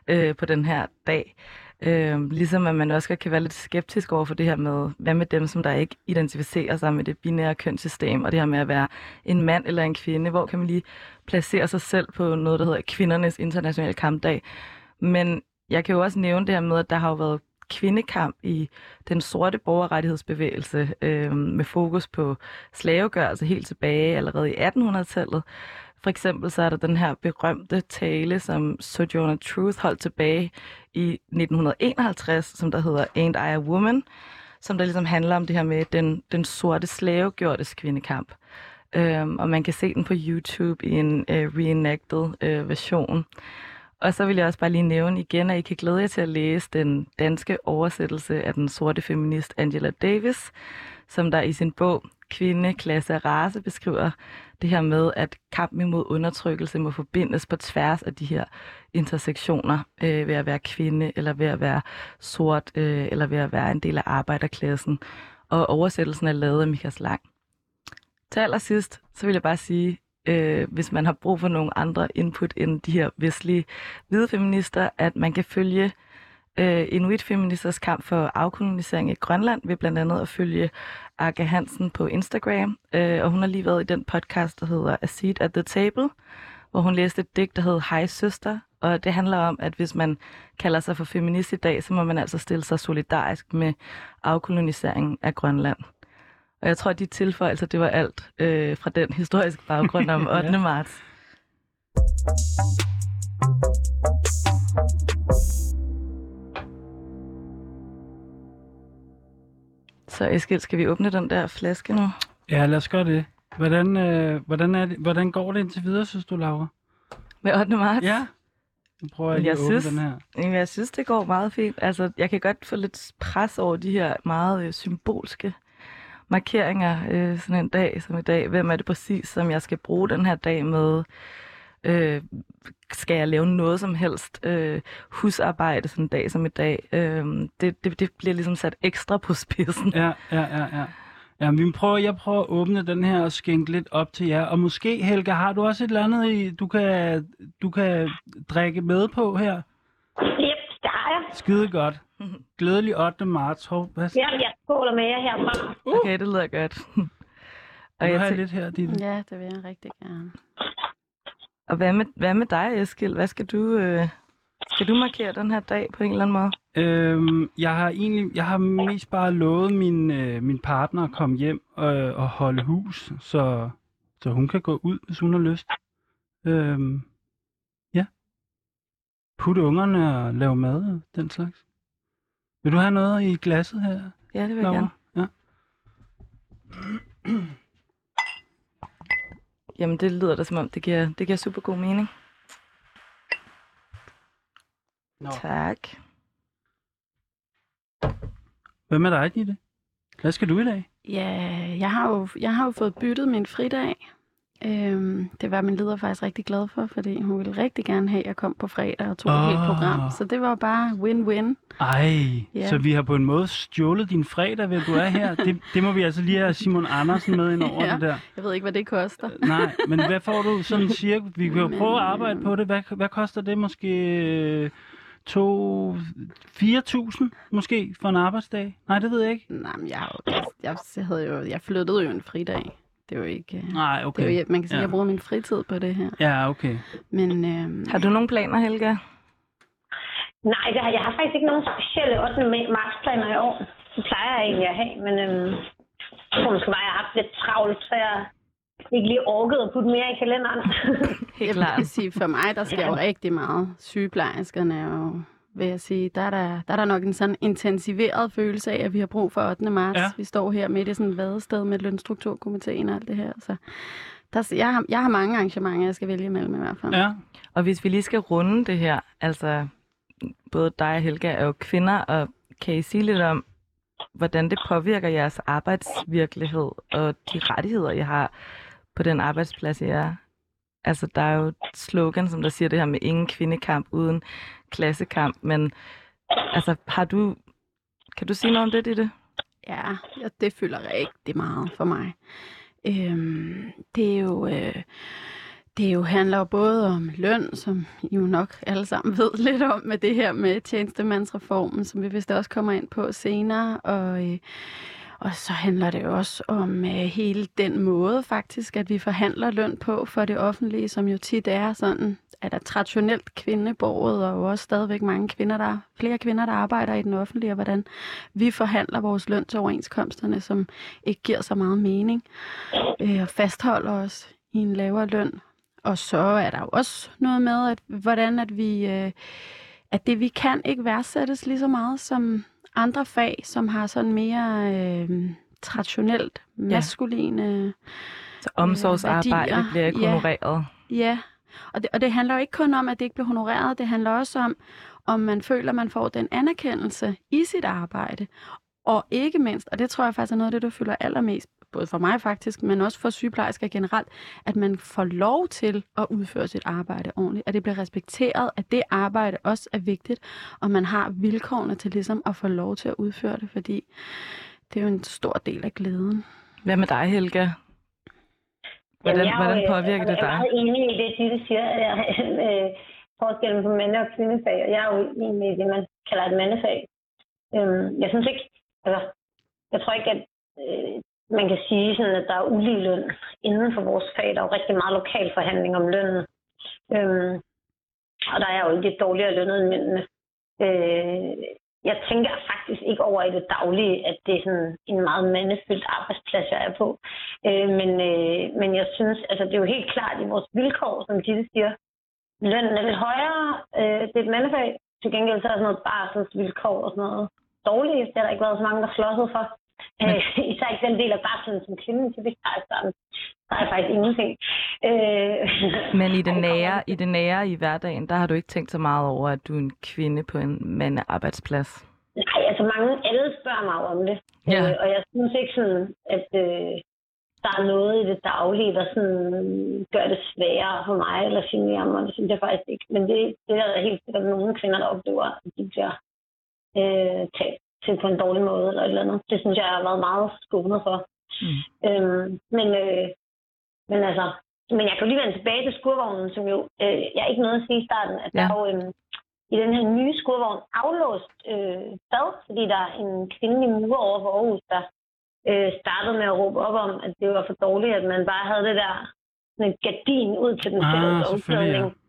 øh, på den her dag. Øh, ligesom at man også kan være lidt skeptisk over for det her med, hvad med dem, som der ikke identificerer sig med det binære kønssystem, og det her med at være en mand eller en kvinde, hvor kan man lige placere sig selv på noget, der hedder kvindernes internationale kampdag. Men jeg kan jo også nævne det her med, at der har jo været kvindekamp i den sorte borgerrettighedsbevægelse øh, med fokus på slavegørelse helt tilbage allerede i 1800-tallet. For eksempel så er der den her berømte tale, som Sojourner Truth holdt tilbage i 1951, som der hedder Ain't I a Woman, som der ligesom handler om det her med den, den sorte slavegjortes kvindekamp. Um, og man kan se den på YouTube i en øh, reenacted øh, version. Og så vil jeg også bare lige nævne igen, at I kan glæde jer til at læse den danske oversættelse af den sorte feminist Angela Davis, som der i sin bog Kvinde, Klasse og Race beskriver det her med, at kampen imod undertrykkelse må forbindes på tværs af de her intersektioner øh, ved at være kvinde, eller ved at være sort, øh, eller ved at være en del af arbejderklassen. Og oversættelsen er lavet af Mikas Lang. Til allersidst, så vil jeg bare sige, øh, hvis man har brug for nogle andre input end de her vestlige hvide feminister, at man kan følge øh, Inuit-feministers kamp for afkolonisering i Grønland ved blandt andet at følge Arke Hansen på Instagram. Øh, og hun har lige været i den podcast, der hedder A Seat at the Table, hvor hun læste et digt, der hedder Hej Søster. Og det handler om, at hvis man kalder sig for feminist i dag, så må man altså stille sig solidarisk med afkoloniseringen af Grønland. Og jeg tror, at de tilføjelser, det var alt øh, fra den historiske baggrund om 8. ja. marts. Så Eskild, skal vi åbne den der flaske nu? Ja, lad os gøre det. Hvordan, øh, hvordan, er det, hvordan går det indtil videre, synes du, Laura? Med 8. marts? Ja. Nu prøver jeg lige jeg at åbne synes, den her. Jamen, jeg synes, det går meget fint. Altså, jeg kan godt få lidt pres over de her meget øh, symbolske markeringer øh, sådan en dag som i dag. Hvem er det præcis, som jeg skal bruge den her dag med? Øh, skal jeg lave noget som helst øh, husarbejde sådan en dag som i dag? Øh, det, det, det bliver ligesom sat ekstra på spidsen. Ja, ja, ja, ja. Ja, vi prøver, jeg prøver at åbne den her og skænke lidt op til jer. Og måske, Helga, har du også et eller andet, i, du, kan, du kan drikke med på her? Yep, det har jeg. Skide godt. Glædelig 8. marts. Hov, hvad? Jamen, jeg skåler med jer herfra. Okay, det lyder godt. Og, jeg tæ- lidt her, Ditte? Ja, det vil jeg rigtig gerne. og hvad, med, hvad med dig, Eskild? Hvad skal du, øh, skal du markere den her dag på en eller anden måde? Øhm, jeg har egentlig, jeg har mest bare lovet min, øh, min partner at komme hjem og, og holde hus, så, så hun kan gå ud, hvis hun har lyst. Øhm. Putte ungerne og lave mad og den slags. Vil du have noget i glasset her? Ja, det vil jeg Laura? gerne. Ja. Jamen, det lyder da som om, det giver, det giver super god mening. Nå. Tak. Hvad med dig, Ditte? Hvad skal du i dag? Ja, jeg har jo, jeg har jo fået byttet min fridag. Øhm, det var min leder faktisk rigtig glad for, fordi hun ville rigtig gerne have, at jeg kom på fredag og tog oh. et helt program. Så det var bare win-win. Ej, Ja. så vi har på en måde stjålet din fredag, ved du er her. Det, det må vi altså lige have Simon Andersen med ind over Ja. det der. Jeg ved ikke, hvad det koster. Nej, men hvad får du sådan cirka? Vi kan jo Men, prøve at arbejde øh, på det. Hvad, hvad koster det måske? øh, To, 4.000 måske for en arbejdsdag? Nej, det ved jeg ikke. Nej, men jeg, jeg, jeg, havde jo, jeg flyttede jo en fridag. Det er jo ikke... øh, Nej, Det er okay. jo, man kan sige, Ja. jeg bruger min fritid på det her. Ja, okay. Men øhm, Har du nogle planer, Helga? Nej, det har, jeg har faktisk ikke nogen specielle 8. martsplaner i år. Det plejer jeg egentlig at have, men øhm, jeg tror måske bare, jeg har haft lidt travlt, så jeg ikke lige orket at putte mere i kalenderen. Helt jeg klart. vil sige, for mig, der sker jo rigtig meget. Sygeplejerskerne er jo, vil jeg sige, der er der, der er der nok en sådan intensiveret følelse af, at vi har brug for 8. marts. Ja. Vi står her midt i sådan et vadested med lønstrukturkomiteen og alt det her. Så der, jeg, har, jeg har mange arrangementer, jeg skal vælge imellem i hvert fald. Ja, Og hvis vi lige skal runde det her, altså både dig og Helga er jo kvinder, og kan I sige lidt om, hvordan det påvirker jeres arbejdsvirkelighed og de rettigheder, I har på den arbejdsplads, I er? Altså, der er jo et slogan, som der siger det her med ingen kvindekamp uden klassekamp, men altså, har du, kan du sige noget om det, Ditte? Ja, det fylder rigtig meget for mig. Øhm, det er jo... Øh, det jo handler jo både om løn, som I jo nok alle sammen ved lidt om med det her med tjenestemandsreformen, som vi vist også kommer ind på senere. Og, øh, og så handler det også om øh, hele den måde faktisk, at vi forhandler løn på for det offentlige, som jo tit er sådan, at der traditionelt kvindeborget, og jo også stadigvæk mange kvinder, der flere kvinder, der arbejder i den offentlige, og hvordan vi forhandler vores løn til overenskomsterne, som ikke giver så meget mening, øh, og fastholder os i en lavere løn. Og så er der jo også noget med, at hvordan at vi, øh, at det vi kan ikke værdsættes lige så meget som andre fag, som har sådan mere øh, traditionelt maskuline Så omsorgsarbejde værdier, bliver ikke ja. honoreret. Ja, Og det, og det handler jo ikke kun om, at det ikke bliver honoreret. Det handler også om, om man føler, at man får den anerkendelse i sit arbejde. Og ikke mindst, og det tror jeg faktisk er noget af det, du føler allermest, både for mig faktisk, men også for sygeplejersker generelt, at man får lov til at udføre sit arbejde ordentligt, at det bliver respekteret, at det arbejde også er vigtigt, og man har vilkårene til ligesom at få lov til at udføre det, fordi det er jo en stor del af glæden. Hvad med dig, Helga? Hvordan, Jamen, hvordan jeg, påvirker det Jeg er dig? meget enig i det, Ditte siger, at jeg, øh, forskellen på mande- og kvindefag, og jeg er jo enig i det, man kalder et mandefag. Øhm, jeg synes ikke, altså, jeg tror ikke, at øh, man kan sige, sådan, at der er ulige løn inden for vores fag. Der er jo rigtig meget lokal forhandling om lønnen. Øhm, og der er jo ikke dårligere lønnet end mændene. Øh, jeg tænker faktisk ikke over i det daglige, at det er sådan en meget mandefyldt arbejdsplads, jeg er på. Øh, men, øh, men jeg synes, altså det er jo helt klart i vores vilkår, som de siger, lønnen er lidt højere. Øh, det er et mandefag. Til gengæld så er sådan noget barselsvilkår og sådan noget dårligt. Det har der ikke været så mange, der slåsset for. Men- Øh, især ikke den del af barselen, som kvinden typisk i starten. Der er faktisk ingenting. Øh, Men i det, nære, i det nære i hverdagen, der har du ikke tænkt så meget over, at du er en kvinde på en mandearbejdsplads. Nej, altså mange, alle spørger mig om det. Ja. Øh, og jeg synes ikke sådan, at øh, der er noget i det daglige, der sådan gør det sværere for mig eller generer mig. Det synes jeg faktisk ikke. Men det, det er der helt sikkert nogle kvinder, der oplever, at de bliver øh, talt til på en dårlig måde eller et eller andet. Det synes jeg har været meget skånet for. Mm. Øhm, men, øh, men altså, men jeg kan jo lige vende tilbage til skurvognen, som jo, øh, jeg er ikke noget at sige i starten, at Ja. der er jo øh, i den her nye skurvogn aflåst øh, bad, fordi der er en kvindelig murer over for Aarhus, der øh, startede med at råbe op om, at det var for dårligt, at man bare havde det der sådan et gardin ud til den Ah, fælles selvfølgelig, ja. omklædning.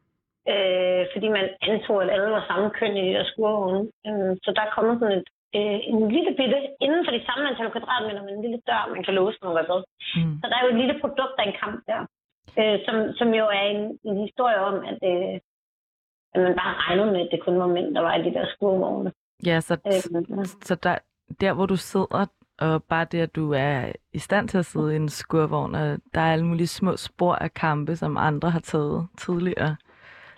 Øh, fordi man antog, at alle var samme køn i de der skurvogne. Øh, så der kommer sådan et, øh, en lille bitte, inden for de samme antal kvadratmeter, med en lille dør, man kan låse, i bad. Mm. Så der er jo et lille produkt af en kamp der, øh, som, som jo er en, en historie om, at, øh, at man bare regnede med, at det kun var mænd, der var i de der skurvogne. Ja, så, Øh, så der, der, hvor du sidder, og bare det, at du er i stand til at sidde i en skurvogn, og der er alle mulige små spor af kampe, som andre har taget tidligere.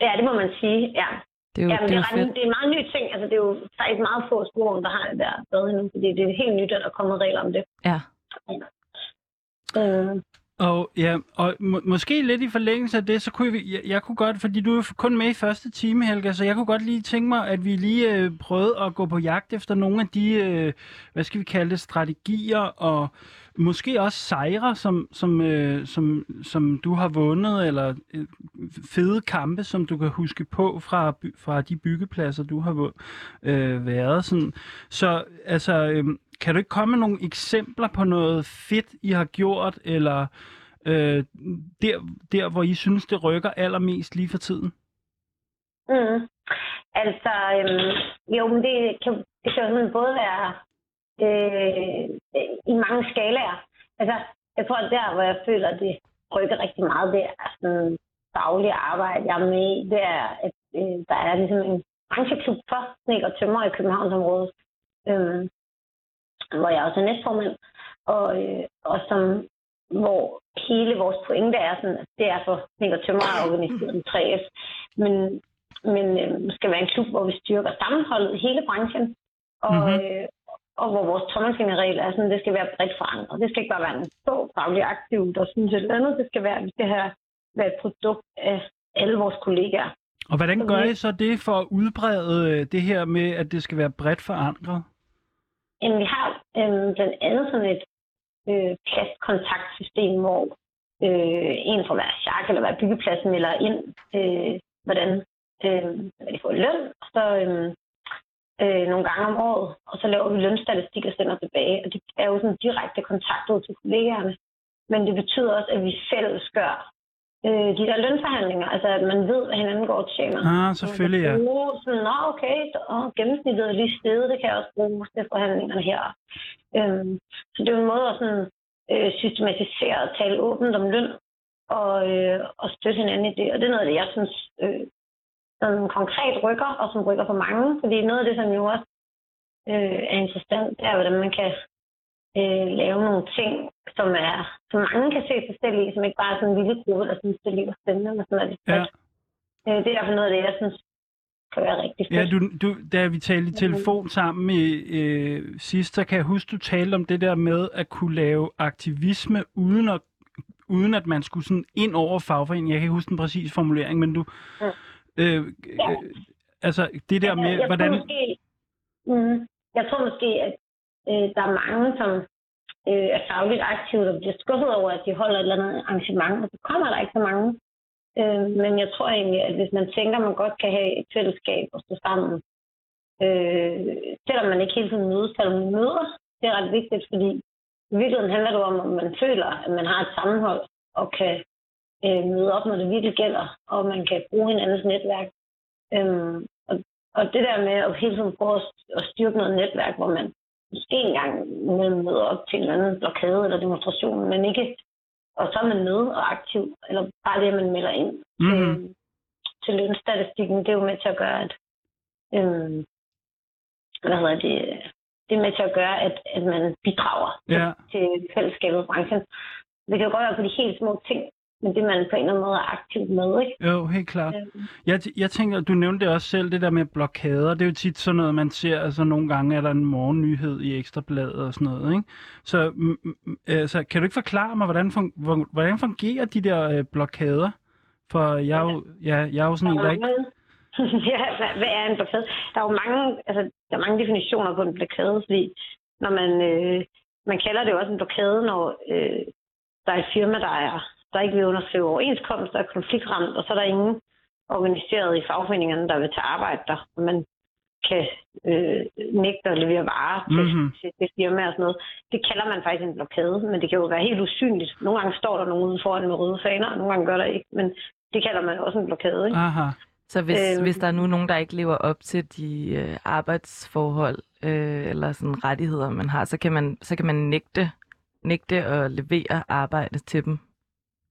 ja, det må man sige, ja. Det er jo, ja men det det, er jo fedt. det er en meget ny ting. Altså, det er jo faktisk meget få skurvogne, der har det der bad endnu, fordi det er helt nyt, at der er kommet regler om det. Ja. Øh, Og ja, og må, måske lidt i forlængelse af det, så kunne vi, jeg, jeg kunne godt, fordi du er kun med i første time, Helga, så jeg kunne godt lige tænke mig, at vi lige øh, prøvede at gå på jagt efter nogle af de, øh, hvad skal vi kalde det, strategier og måske også sejre, som, som, øh, som, som du har vundet, eller øh, fede kampe, som du kan huske på fra, by, fra de byggepladser, du har øh, været. Sådan. Så altså, øh, kan du ikke komme med nogle eksempler på noget fedt, I har gjort, eller øh, der, der, hvor I synes, det rykker allermest lige for tiden? Mm. Altså, øhm, jo, men det kan, det kan jo både være øh, i mange skalaer. Altså, jeg tror, at der, hvor jeg føler, at det rykker rigtig meget, det er sådan daglig arbejde, jeg er med i. Det er, at øh, der er ligesom en brancheklub for snek og tømmer i Københavnsområdet, øh, hvor jeg også er næstformand, og, øh, og som, hvor hele vores pointe er sådan, at det er for snek og tømmer at organisere en 3F. Men men øh, skal være en klub, hvor vi styrker sammenholdet i hele branchen, og, Mhm. mm-hmm. øh, og hvor vores tommelfingerregel er sådan, det skal være bredt forandret. Det skal ikke bare være en få faglig aktiv, der synes et eller andet. Det skal være, vi skal have være et produkt af alle vores kollegaer. Og hvordan gør I så det for at udbrede øh, det her med, at det skal være bredt forankret? Jamen, vi har øh, blandt andet sådan et øh, plastkontaktsystem, hvor øh, en fra hver chak eller hver byggeplads melder ind, øh, hvordan øh, hvad de får løn, og så øh, øh, nogle gange om året, og så laver vi lønstatistik og sender tilbage, og det er jo sådan direkte kontakt ud til kollegaerne. Men det betyder også, at vi fælles gør øh, de der lønforhandlinger, altså at man ved, hvad hinanden går og tjener. Ah, selvfølgelig, ja. Sådan, Nå, okay, og gennemsnittet er lige stedet, det kan jeg også bruge til forhandlingerne her. Øhm, så det er jo en måde at sådan, øh, systematisere og tale åbent om løn, og, øh, og støtte hinanden i det. Og det er noget af det, jeg synes øh, sådan konkret rykker, og som rykker for mange. Fordi noget af det, som jo også øh, er interessant, det er, hvordan man kan øh, lave nogle ting, som er som mange kan se sig selv i, som ikke bare er sådan en lille gruppe, der synes, det lige var spændende, men sådan er det Ja. Øh, det er i hvert fald noget af det, jeg synes kan være rigtig fedt. Ja, du, du, da vi talte i telefon sammen i, øh, sidst, så kan jeg huske, du talte om det der med at kunne lave aktivisme uden at, uden at man skulle sådan ind over fagforeningen. Jeg kan ikke huske den præcise formulering, men du... Ja. Øh, øh, altså, det der jeg, med, jeg hvordan... Tror måske, mm, jeg tror måske, at øh, der er mange, som øh, er fagligt aktive, der bliver skuffet over, at de holder et eller andet arrangement, og så kommer der ikke så mange. Øh, men jeg tror egentlig, at hvis man tænker, at man godt kan have et fællesskab og stå sammen, øh, selvom man ikke hele tiden mødes, selvom man møder, det er ret vigtigt, fordi i virkeligheden handler det om, at man føler, at man har et sammenhold og kan øh, møde op, når det virkelig gælder, og man kan bruge hinandens netværk. Øhm, og, og det der med at hele tiden prøve at styrke noget netværk, hvor man måske engang møder op til en eller anden blokade eller demonstration, men ikke, og så er man med og aktiv, eller bare det, at man melder ind Mhm. til, til lønstatistikken, det er jo med til at gøre, at øhm, hvad hedder det, det er med til at gøre, at, at man bidrager Ja. til fællesskabet i branchen. Det kan jo godt være på de helt små ting, men det man på en eller anden måde er aktivt med, ikke? Jo, helt klart. Øhm, Jeg, jeg tænker, du nævnte det også selv, det der med blokader. Det er jo tit sådan noget, man ser, altså nogle gange er der en morgennyhed i Ekstrabladet og sådan noget, ikke? Så altså, kan du ikke forklare mig, hvordan, fun- hvor- hvordan fungerer de der øh, blokader? For jeg er jo, ja, jeg er jo sådan en, der ikke... ja, hvad, hvad er en blokade? Der er jo mange, altså, der er mange definitioner på en blokade, fordi når man, øh, man kalder det jo også en blokade, når øh, der er et firma, der, er, der ikke vil underskrive overenskomst, der er konfliktramt, og så er der ingen organiseret i fagforeningerne, der vil tage arbejde der, og man kan øh, nægte at levere varer til, Mhm. mm-hmm. til det firma og sådan noget. Det kalder man faktisk en blokade, men det kan jo være helt usynligt. Nogle gange står der nogen ude foran med røde faner, og nogle gange gør der ikke, men det kalder man også en blokade. Ikke? Aha. Så hvis, øhm. hvis der er nu nogen, der ikke lever op til de øh, arbejdsforhold øh, eller sådan rettigheder, man har, så kan man, så kan man nægte, nægte at levere arbejde til dem.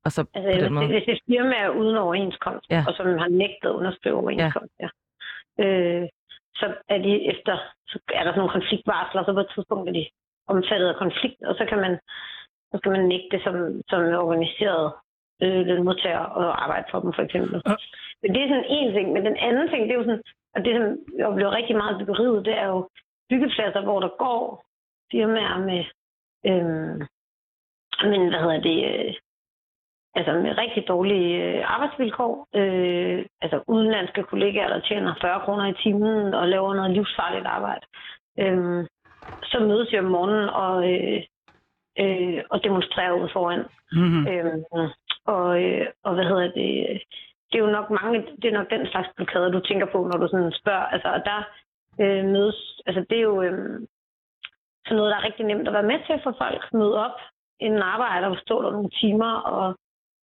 Og så Altså, på den måde. hvis et firma er uden overenskomst, Ja. og som har nægtet at underskrive overenskomst, ja. øh, så er de efter, så er der sådan nogle konfliktvarsler, og så på et tidspunkt er de omfattet af konflikt, og så kan man, så skal man nægte som, som organiseret øh, lønmodtager og arbejde for dem, for eksempel. Ja. Men det er sådan en ting. Men den anden ting, det er jo sådan, og det som jeg oplever rigtig meget byggeriet, det er jo byggepladser, hvor der går firmaer med, øh, men hvad hedder det, øh, altså med rigtig dårlige øh, arbejdsvilkår. Øh, altså udenlandske kollegaer, der tjener 40 kroner i timen og laver noget livsfarligt arbejde. Øh, så mødes vi om morgenen og, øh, øh, og demonstrerer ud foran. Mm-hmm. Øh, og, øh, og hvad hedder det? Det er jo nok mange, det er nok den slags blokader, du tænker på, når du sådan spørger. Altså, og der øh, mødes, altså det er jo øh, sådan noget, der er rigtig nemt at være med til for folk. Møde op inden arbejde og stå der nogle timer, og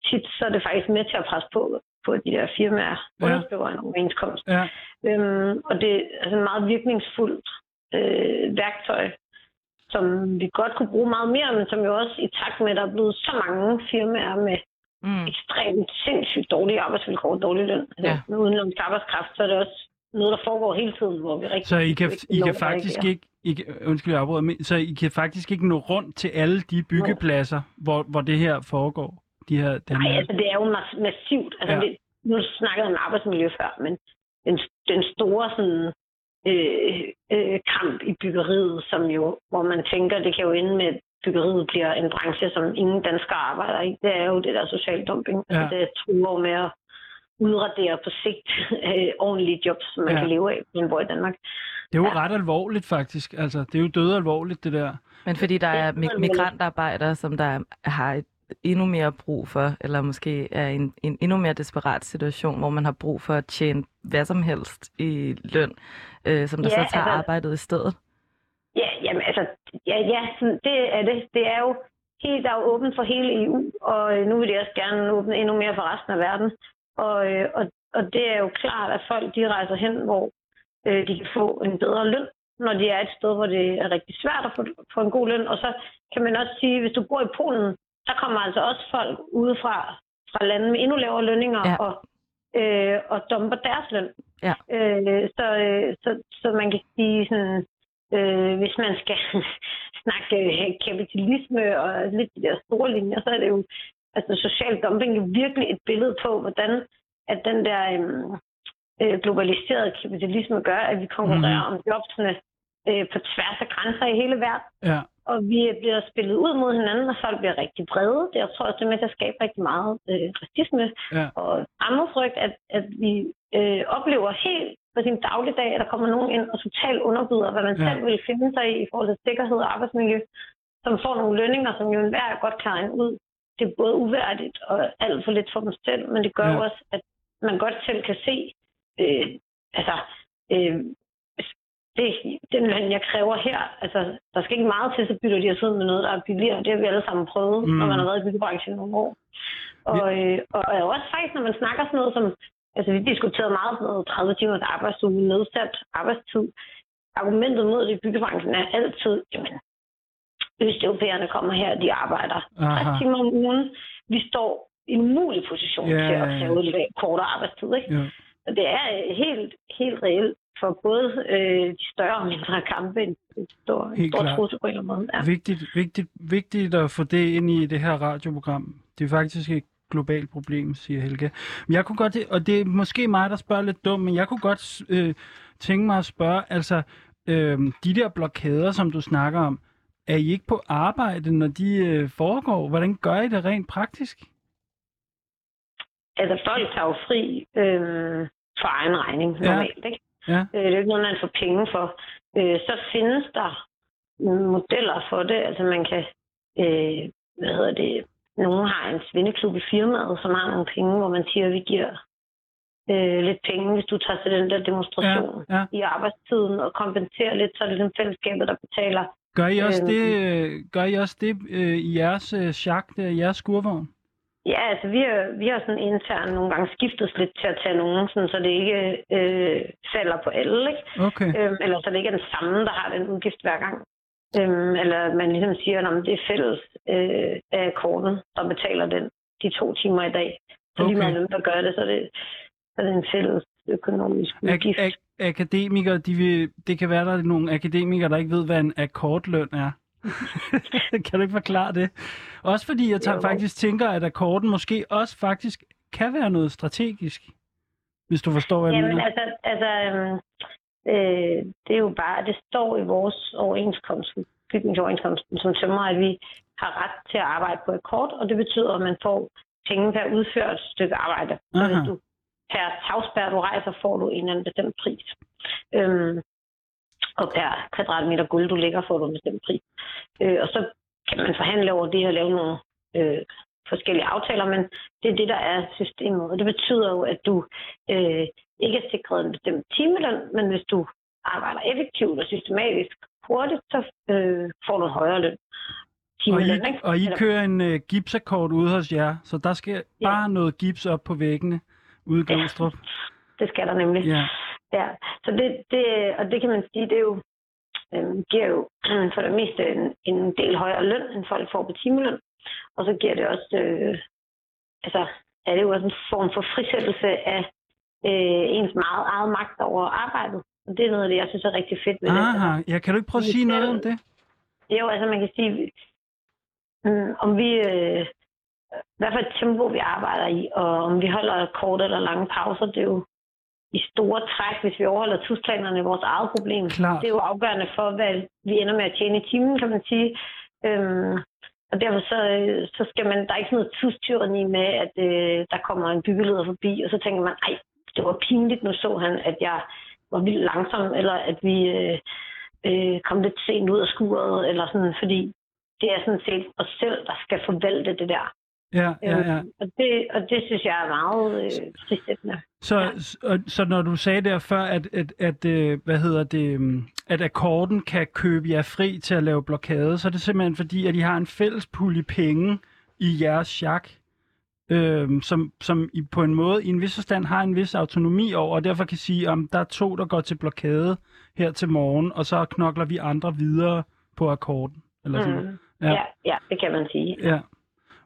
tit så er det faktisk med til at presse på, på de der firmaer, Ja. underskriver en overenskomst. Ja. Øhm, og det er altså et meget virkningsfuldt øh, værktøj, som vi godt kunne bruge meget mere, men som jo også i takt med, at der er blevet så mange firmaer med Mm. ekstremt sindssygt dårlige arbejdsvilkår og dårlig løn. Altså, Ja. Med udenlandsk arbejdskraft, så er det også noget, der foregår hele tiden, hvor vi rigtig... Så I kan, ikke I kan faktisk reagere. ikke, I kan, undskyld, jeg afbryder, men, så I kan faktisk ikke nå rundt til alle de byggepladser, hvor, hvor det her foregår? De her, den Nej, her. altså det er jo mas- massivt. Altså, Ja. det, nu snakkede jeg om arbejdsmiljø før, men den, den store sådan, øh, øh, kamp i byggeriet, som jo, hvor man tænker, det kan jo ende med, at byggeriet bliver en branche, som ingen danskere arbejder i. Det er jo det der social dumping. Ja. Altså, det truer med at udradere på sigt øh, ordentlige jobs, som man Ja. kan leve af, når man bor i Danmark. Det er jo Ja. ret alvorligt, faktisk. Altså, det er jo døde alvorligt, det der. Men fordi der Det er er mi- migrantarbejdere, som der har et endnu mere brug for, eller måske er en, en endnu mere desperat situation, hvor man har brug for at tjene hvad som helst i løn, øh, som der Ja, så tager altså- arbejdet i stedet. Ja, jamen altså, ja, ja sådan, det er det. Det er jo helt, der er jo åbent for hele EU, og øh, nu vil de også gerne åbne endnu mere for resten af verden. Og, øh, og, og det er jo klart, at folk de rejser hen, hvor øh, de kan få en bedre løn, når de er et sted, hvor det er rigtig svært at få, få en god løn. Og så kan man også sige, hvis du bor i Polen, der kommer altså også folk udefra fra lande med endnu lavere lønninger Ja. og, øh, og dumper deres løn. Ja. Øh, så, øh, så, så man kan sige sådan, øh, hvis man skal snakke øh, kapitalisme og lidt de der store linjer, så er det jo altså social dumping jo virkelig et billede på, hvordan at den der øhm, øh, globaliserede kapitalisme gør, at vi konkurrerer mm. om jobsene øh, på tværs af grænser i hele verden. Ja. Og vi bliver spillet ud mod hinanden, og folk bliver rigtig vrede. Det jeg tror også, det er med til at skabe rigtig meget øh, racisme Ja. og fremmedfrygt, at, at vi øh, oplever helt på sin dagligdag, at der kommer nogen ind og totalt underbyder, hvad man Ja. selv vil finde sig i i forhold til sikkerhed og arbejdsmiljø, som får nogle lønninger, som jo enhver er godt regne ud. Det er både uværdigt og alt for lidt for dem selv, men det gør ja. også, at man godt selv kan se, øh, altså, øh, det, den løn, jeg kræver her, altså, der skal ikke meget til, så bytter de os ud med noget, der er billigere. Det har vi alle sammen prøvet, Mm. mm. når man har været i byggebranchen nogle år. Og, øh, og, og også faktisk, når man snakker sådan noget som, altså vi diskuterede meget sådan noget 30 timers arbejdsuge, nedsat arbejdstid. Argumentet mod det i byggebranchen er altid, jamen, østeuropæerne kommer her, de arbejder 60 Aha. timer om ugen. Vi står i en umulig position Ja, til ja, at ja. kræve lidt kortere arbejdstid. Ikke? Ja. Og det er helt, helt reelt for både øh, de større og mindre kampe en, stor, en stor trussel på en eller anden måde. Ja. Vigtigt, vigtigt, vigtigt at få det ind i det her radioprogram. Det er faktisk et globalt problem, siger Helge. Men jeg kunne godt, og det er måske mig, der spørger lidt dumt, men jeg kunne godt øh, tænke mig at spørge, altså, øh, de der blokader, som du snakker om, er I ikke på arbejde, når de øh, foregår? Hvordan gør I det rent praktisk? Altså folk tager jo fri øh, for egen regning Ja. normalt. Ikke? Ja. Øh, det er ikke noget, man får penge for. Øh, så findes der modeller for det. Altså man kan, øh, hvad hedder det, nogen har en svindeklub i firmaet, som har nogle penge, hvor man siger, at vi giver øh, lidt penge, hvis du tager til den der demonstration Ja, ja. i arbejdstiden og kompenserer lidt, så er det den fællesskabet, der betaler. Gør I også Øhm. det, øh, gør I også det øh, i jeres øh, der, i jeres skurvogn? Ja, altså vi har, vi har sådan internt nogle gange skiftet lidt til at tage nogen, sådan, så det ikke øh, falder på alle, ikke? Okay. Øhm, eller så det ikke er den samme, der har den udgift hver gang. Øhm, eller at man ligesom siger, at det er fælles øh, af korten, der betaler den de to timer i dag. Så lige Okay. meget hvem, der gør det, så er det, så er det en fælles økonomisk udgift. Ak- ak- akademikere, de vil, det kan være, der er nogle akademikere, der ikke ved, hvad en akkordløn er. kan du ikke forklare det? Også fordi jeg tager, Jo. faktisk tænker, at akkorden måske også faktisk kan være noget strategisk. Hvis du forstår, hvad jeg Jamen mener. altså, altså øhm, øh, det er jo bare, det står i vores overenskomst, bygningsoverenskomsten, som tømmer, at vi har ret til at arbejde på akkord, og det betyder, at man får penge per udført stykke arbejde. Så Aha. hvis du per tagspær, du rejser, får du en eller anden bestemt pris. Øhm, og per kvadratmeter guld, du ligger, får du en bestemt pris. Øh, og så kan man forhandle over det og lave nogle øh, forskellige aftaler, men det er det, der er systemet. Og det betyder jo, at du øh, ikke er sikret en bestemt timeløn, men hvis du arbejder effektivt og systematisk hurtigt, så øh, får du en højere løn. Og I, og I kører en uh, gipsakkord ude hos jer, så der skal Ja. bare noget gips op på væggene ude i Ja. Det skal der nemlig. Ja. Ja, så det, det, og det kan man sige, det er jo, øhm, giver jo for det meste en, en del højere løn, end folk får på timeløn. Og så giver det også, øh, altså er det jo også en form for frisættelse af øh, ens meget eget magt over arbejdet. Og det er noget af det, jeg synes er rigtig fedt ved det. Aha, ja, kan du ikke prøve at sige noget om det? Jo, altså man kan sige, mm, om vi, øh, hvad for et tempo vi arbejder i, og om vi holder korte eller lange pauser, det er jo i store træk, hvis vi overholder tidsplanerne, vores eget problem. Klart. Det er jo afgørende for, hvad vi ender med at tjene i timen, kan man sige. Øhm, og derfor så, øh, så skal man, der er ikke sådan noget tidstyreni med, at øh, der kommer en byggeleder forbi, og så tænker man, ej, det var pinligt, nu så han, at jeg var vildt langsom, eller at vi øh, øh, kom lidt sent ud af skuret, eller sådan, fordi det er sådan set os selv, der skal forvalte det der. Ja, ja, ja. Øhm, og, det, og det synes jeg er meget øh, frisættende. Så, Ja. så, så når du sagde der før, at, at, at, øh, hvad hedder det, øhm, at akkorden kan købe jer fri til at lave blokade, så er det simpelthen fordi, at I har en fælles pulje penge i jeres chak, øhm, som, som I på en måde i en vis forstand har en vis autonomi over, og derfor kan sige, om der er to, der går til blokade her til morgen, og så knokler vi andre videre på akkorden. Eller sådan. Mm. Ja. ja, ja, det kan man sige. Ja.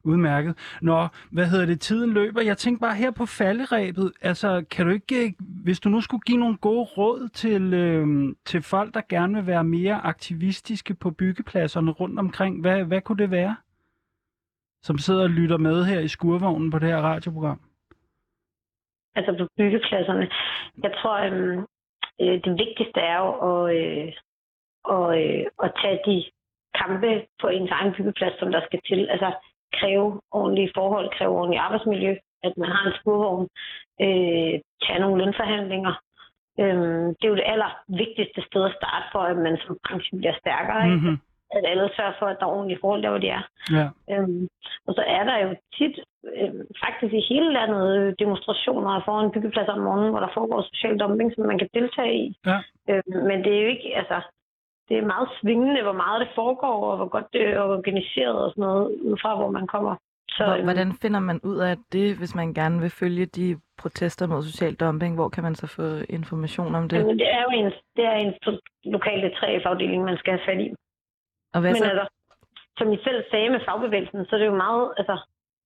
Udmærket. Nå, hvad hedder det? Tiden løber. Jeg tænkte bare her på falderæbet. Altså, kan du ikke, øh, hvis du nu skulle give nogle gode råd til, øh, til folk, der gerne vil være mere aktivistiske på byggepladserne rundt omkring, hvad, hvad kunne det være? Som sidder og lytter med her i skurvognen på det her radioprogram. Altså på byggepladserne. Jeg tror, øh, øh, det vigtigste er jo at, øh, og, øh, at tage de kampe på ens egen byggeplads, som der skal til. Altså kræve ordentlige forhold, kræve ordentligt arbejdsmiljø, at man har en spurvogn, øh, tage nogle lønforhandlinger. Øhm, det er jo det aller vigtigste sted at starte for, at man som branche bliver stærkere. Ikke? Mm-hmm. At alle sørger for, at der er ordentlige forhold der, hvor de er. Ja. Øhm, og så er der jo tit, øhm, faktisk i hele landet, øh, demonstrationer foran byggepladser om morgenen, hvor der foregår social dumping, som man kan deltage i. Ja. Øhm, men det er jo ikke, altså, det er meget svingende, hvor meget det foregår, og hvor godt det er organiseret og sådan noget, ud fra hvor man kommer. Så, øhm, Hvordan finder man ud af det, hvis man gerne vil følge de protester mod social dumping? Hvor kan man så få information om det? Jamen, det er jo en, det er en lokale 3F-afdeling, man skal have fat i. Og hvad Men så? altså, som I selv sagde med fagbevægelsen, så er det jo meget, altså,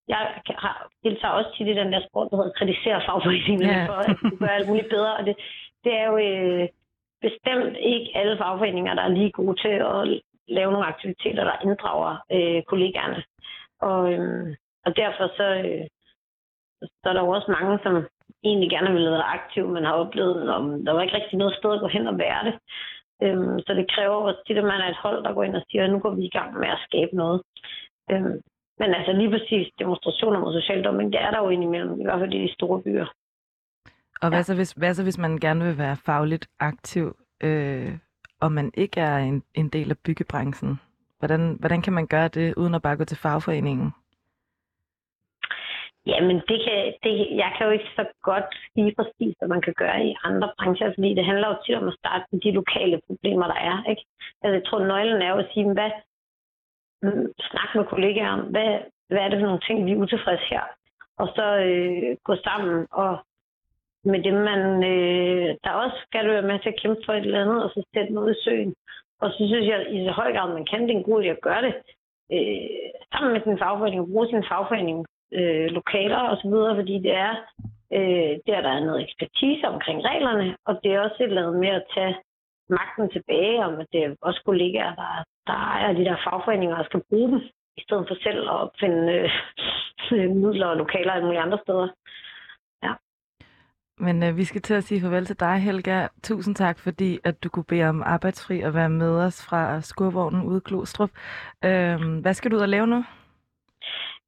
jeg har, deltager også tit i den der sport, der hedder kritisere fagforeningerne Ja. for, at de gør alt muligt bedre. Og det, det er jo øh, bestemt ikke alle fagforeninger, der er lige gode til at lave nogle aktiviteter, der inddrager øh, kollegaerne. Og, øh, og derfor så, øh, så er der jo også mange, som egentlig gerne vil være aktive, men har oplevet, at der var ikke rigtig noget sted at gå hen og være det. Øhm, så det kræver også tit, at man er et hold, der går ind og siger, at nu går vi i gang med at skabe noget. Øhm, men altså lige præcis demonstrationer mod social dumping, det er der jo indimellem, i hvert fald i de store byer. Og hvad, Ja. så, hvis, hvad så, hvis man gerne vil være fagligt aktiv, øh, og man ikke er en, en del af byggebranchen? Hvordan, hvordan kan man gøre det, uden at bare gå til fagforeningen? Jamen, det kan, det, jeg kan jo ikke så godt sige præcis, hvad man kan gøre i andre brancher, fordi det handler jo tit om at starte med de lokale problemer, der er. Ikke? Altså, jeg tror, nøglen er jo at sige, hvad, mm, snak med kollegaer om, hvad, hvad er det for nogle ting, vi er utilfredse her? Og så øh, gå sammen og med dem, man, øh, der også skal du være med til at kæmpe for et eller andet, og så sætte noget i søen. Og så synes jeg, i så høj grad man kan, det er en god idé at gøre det øh, sammen med sin fagforening, og bruge sin fagforening øh, lokaler og så videre, fordi det er øh, der, der er noget ekspertise omkring reglerne, og det er også et eller andet med at tage magten tilbage, om at det er også kollegaer, der, der ejer de der fagforeninger og skal bruge dem, i stedet for selv at opfinde øh, midler og lokaler alle mulige andre steder. Men øh, vi skal til at sige farvel til dig, Helga. Tusind tak, fordi at du kunne bede om arbejdsfri og være med os fra skurvognen ude i Glostrup. Øh, hvad skal du ud og lave nu?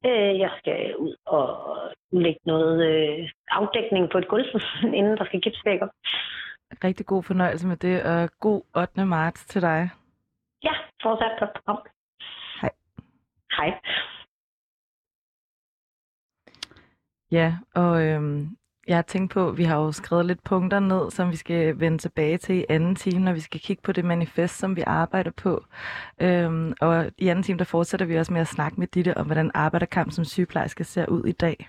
Øh, jeg skal ud og lægge noget øh, afdækning på et gulv, inden der skal gipsvækker. Rigtig god fornøjelse med det, og god 8. marts til dig. Ja, fortsat på program. Hej. Hej. Ja, og øhm, jeg har tænkt på, vi har jo skrevet lidt punkter ned, som vi skal vende tilbage til i anden time, når vi skal kigge på det manifest, som vi arbejder på. Øhm, og i anden time, der fortsætter vi også med at snakke med Ditte om, hvordan arbejderkamp som sygeplejerske ser ud i dag.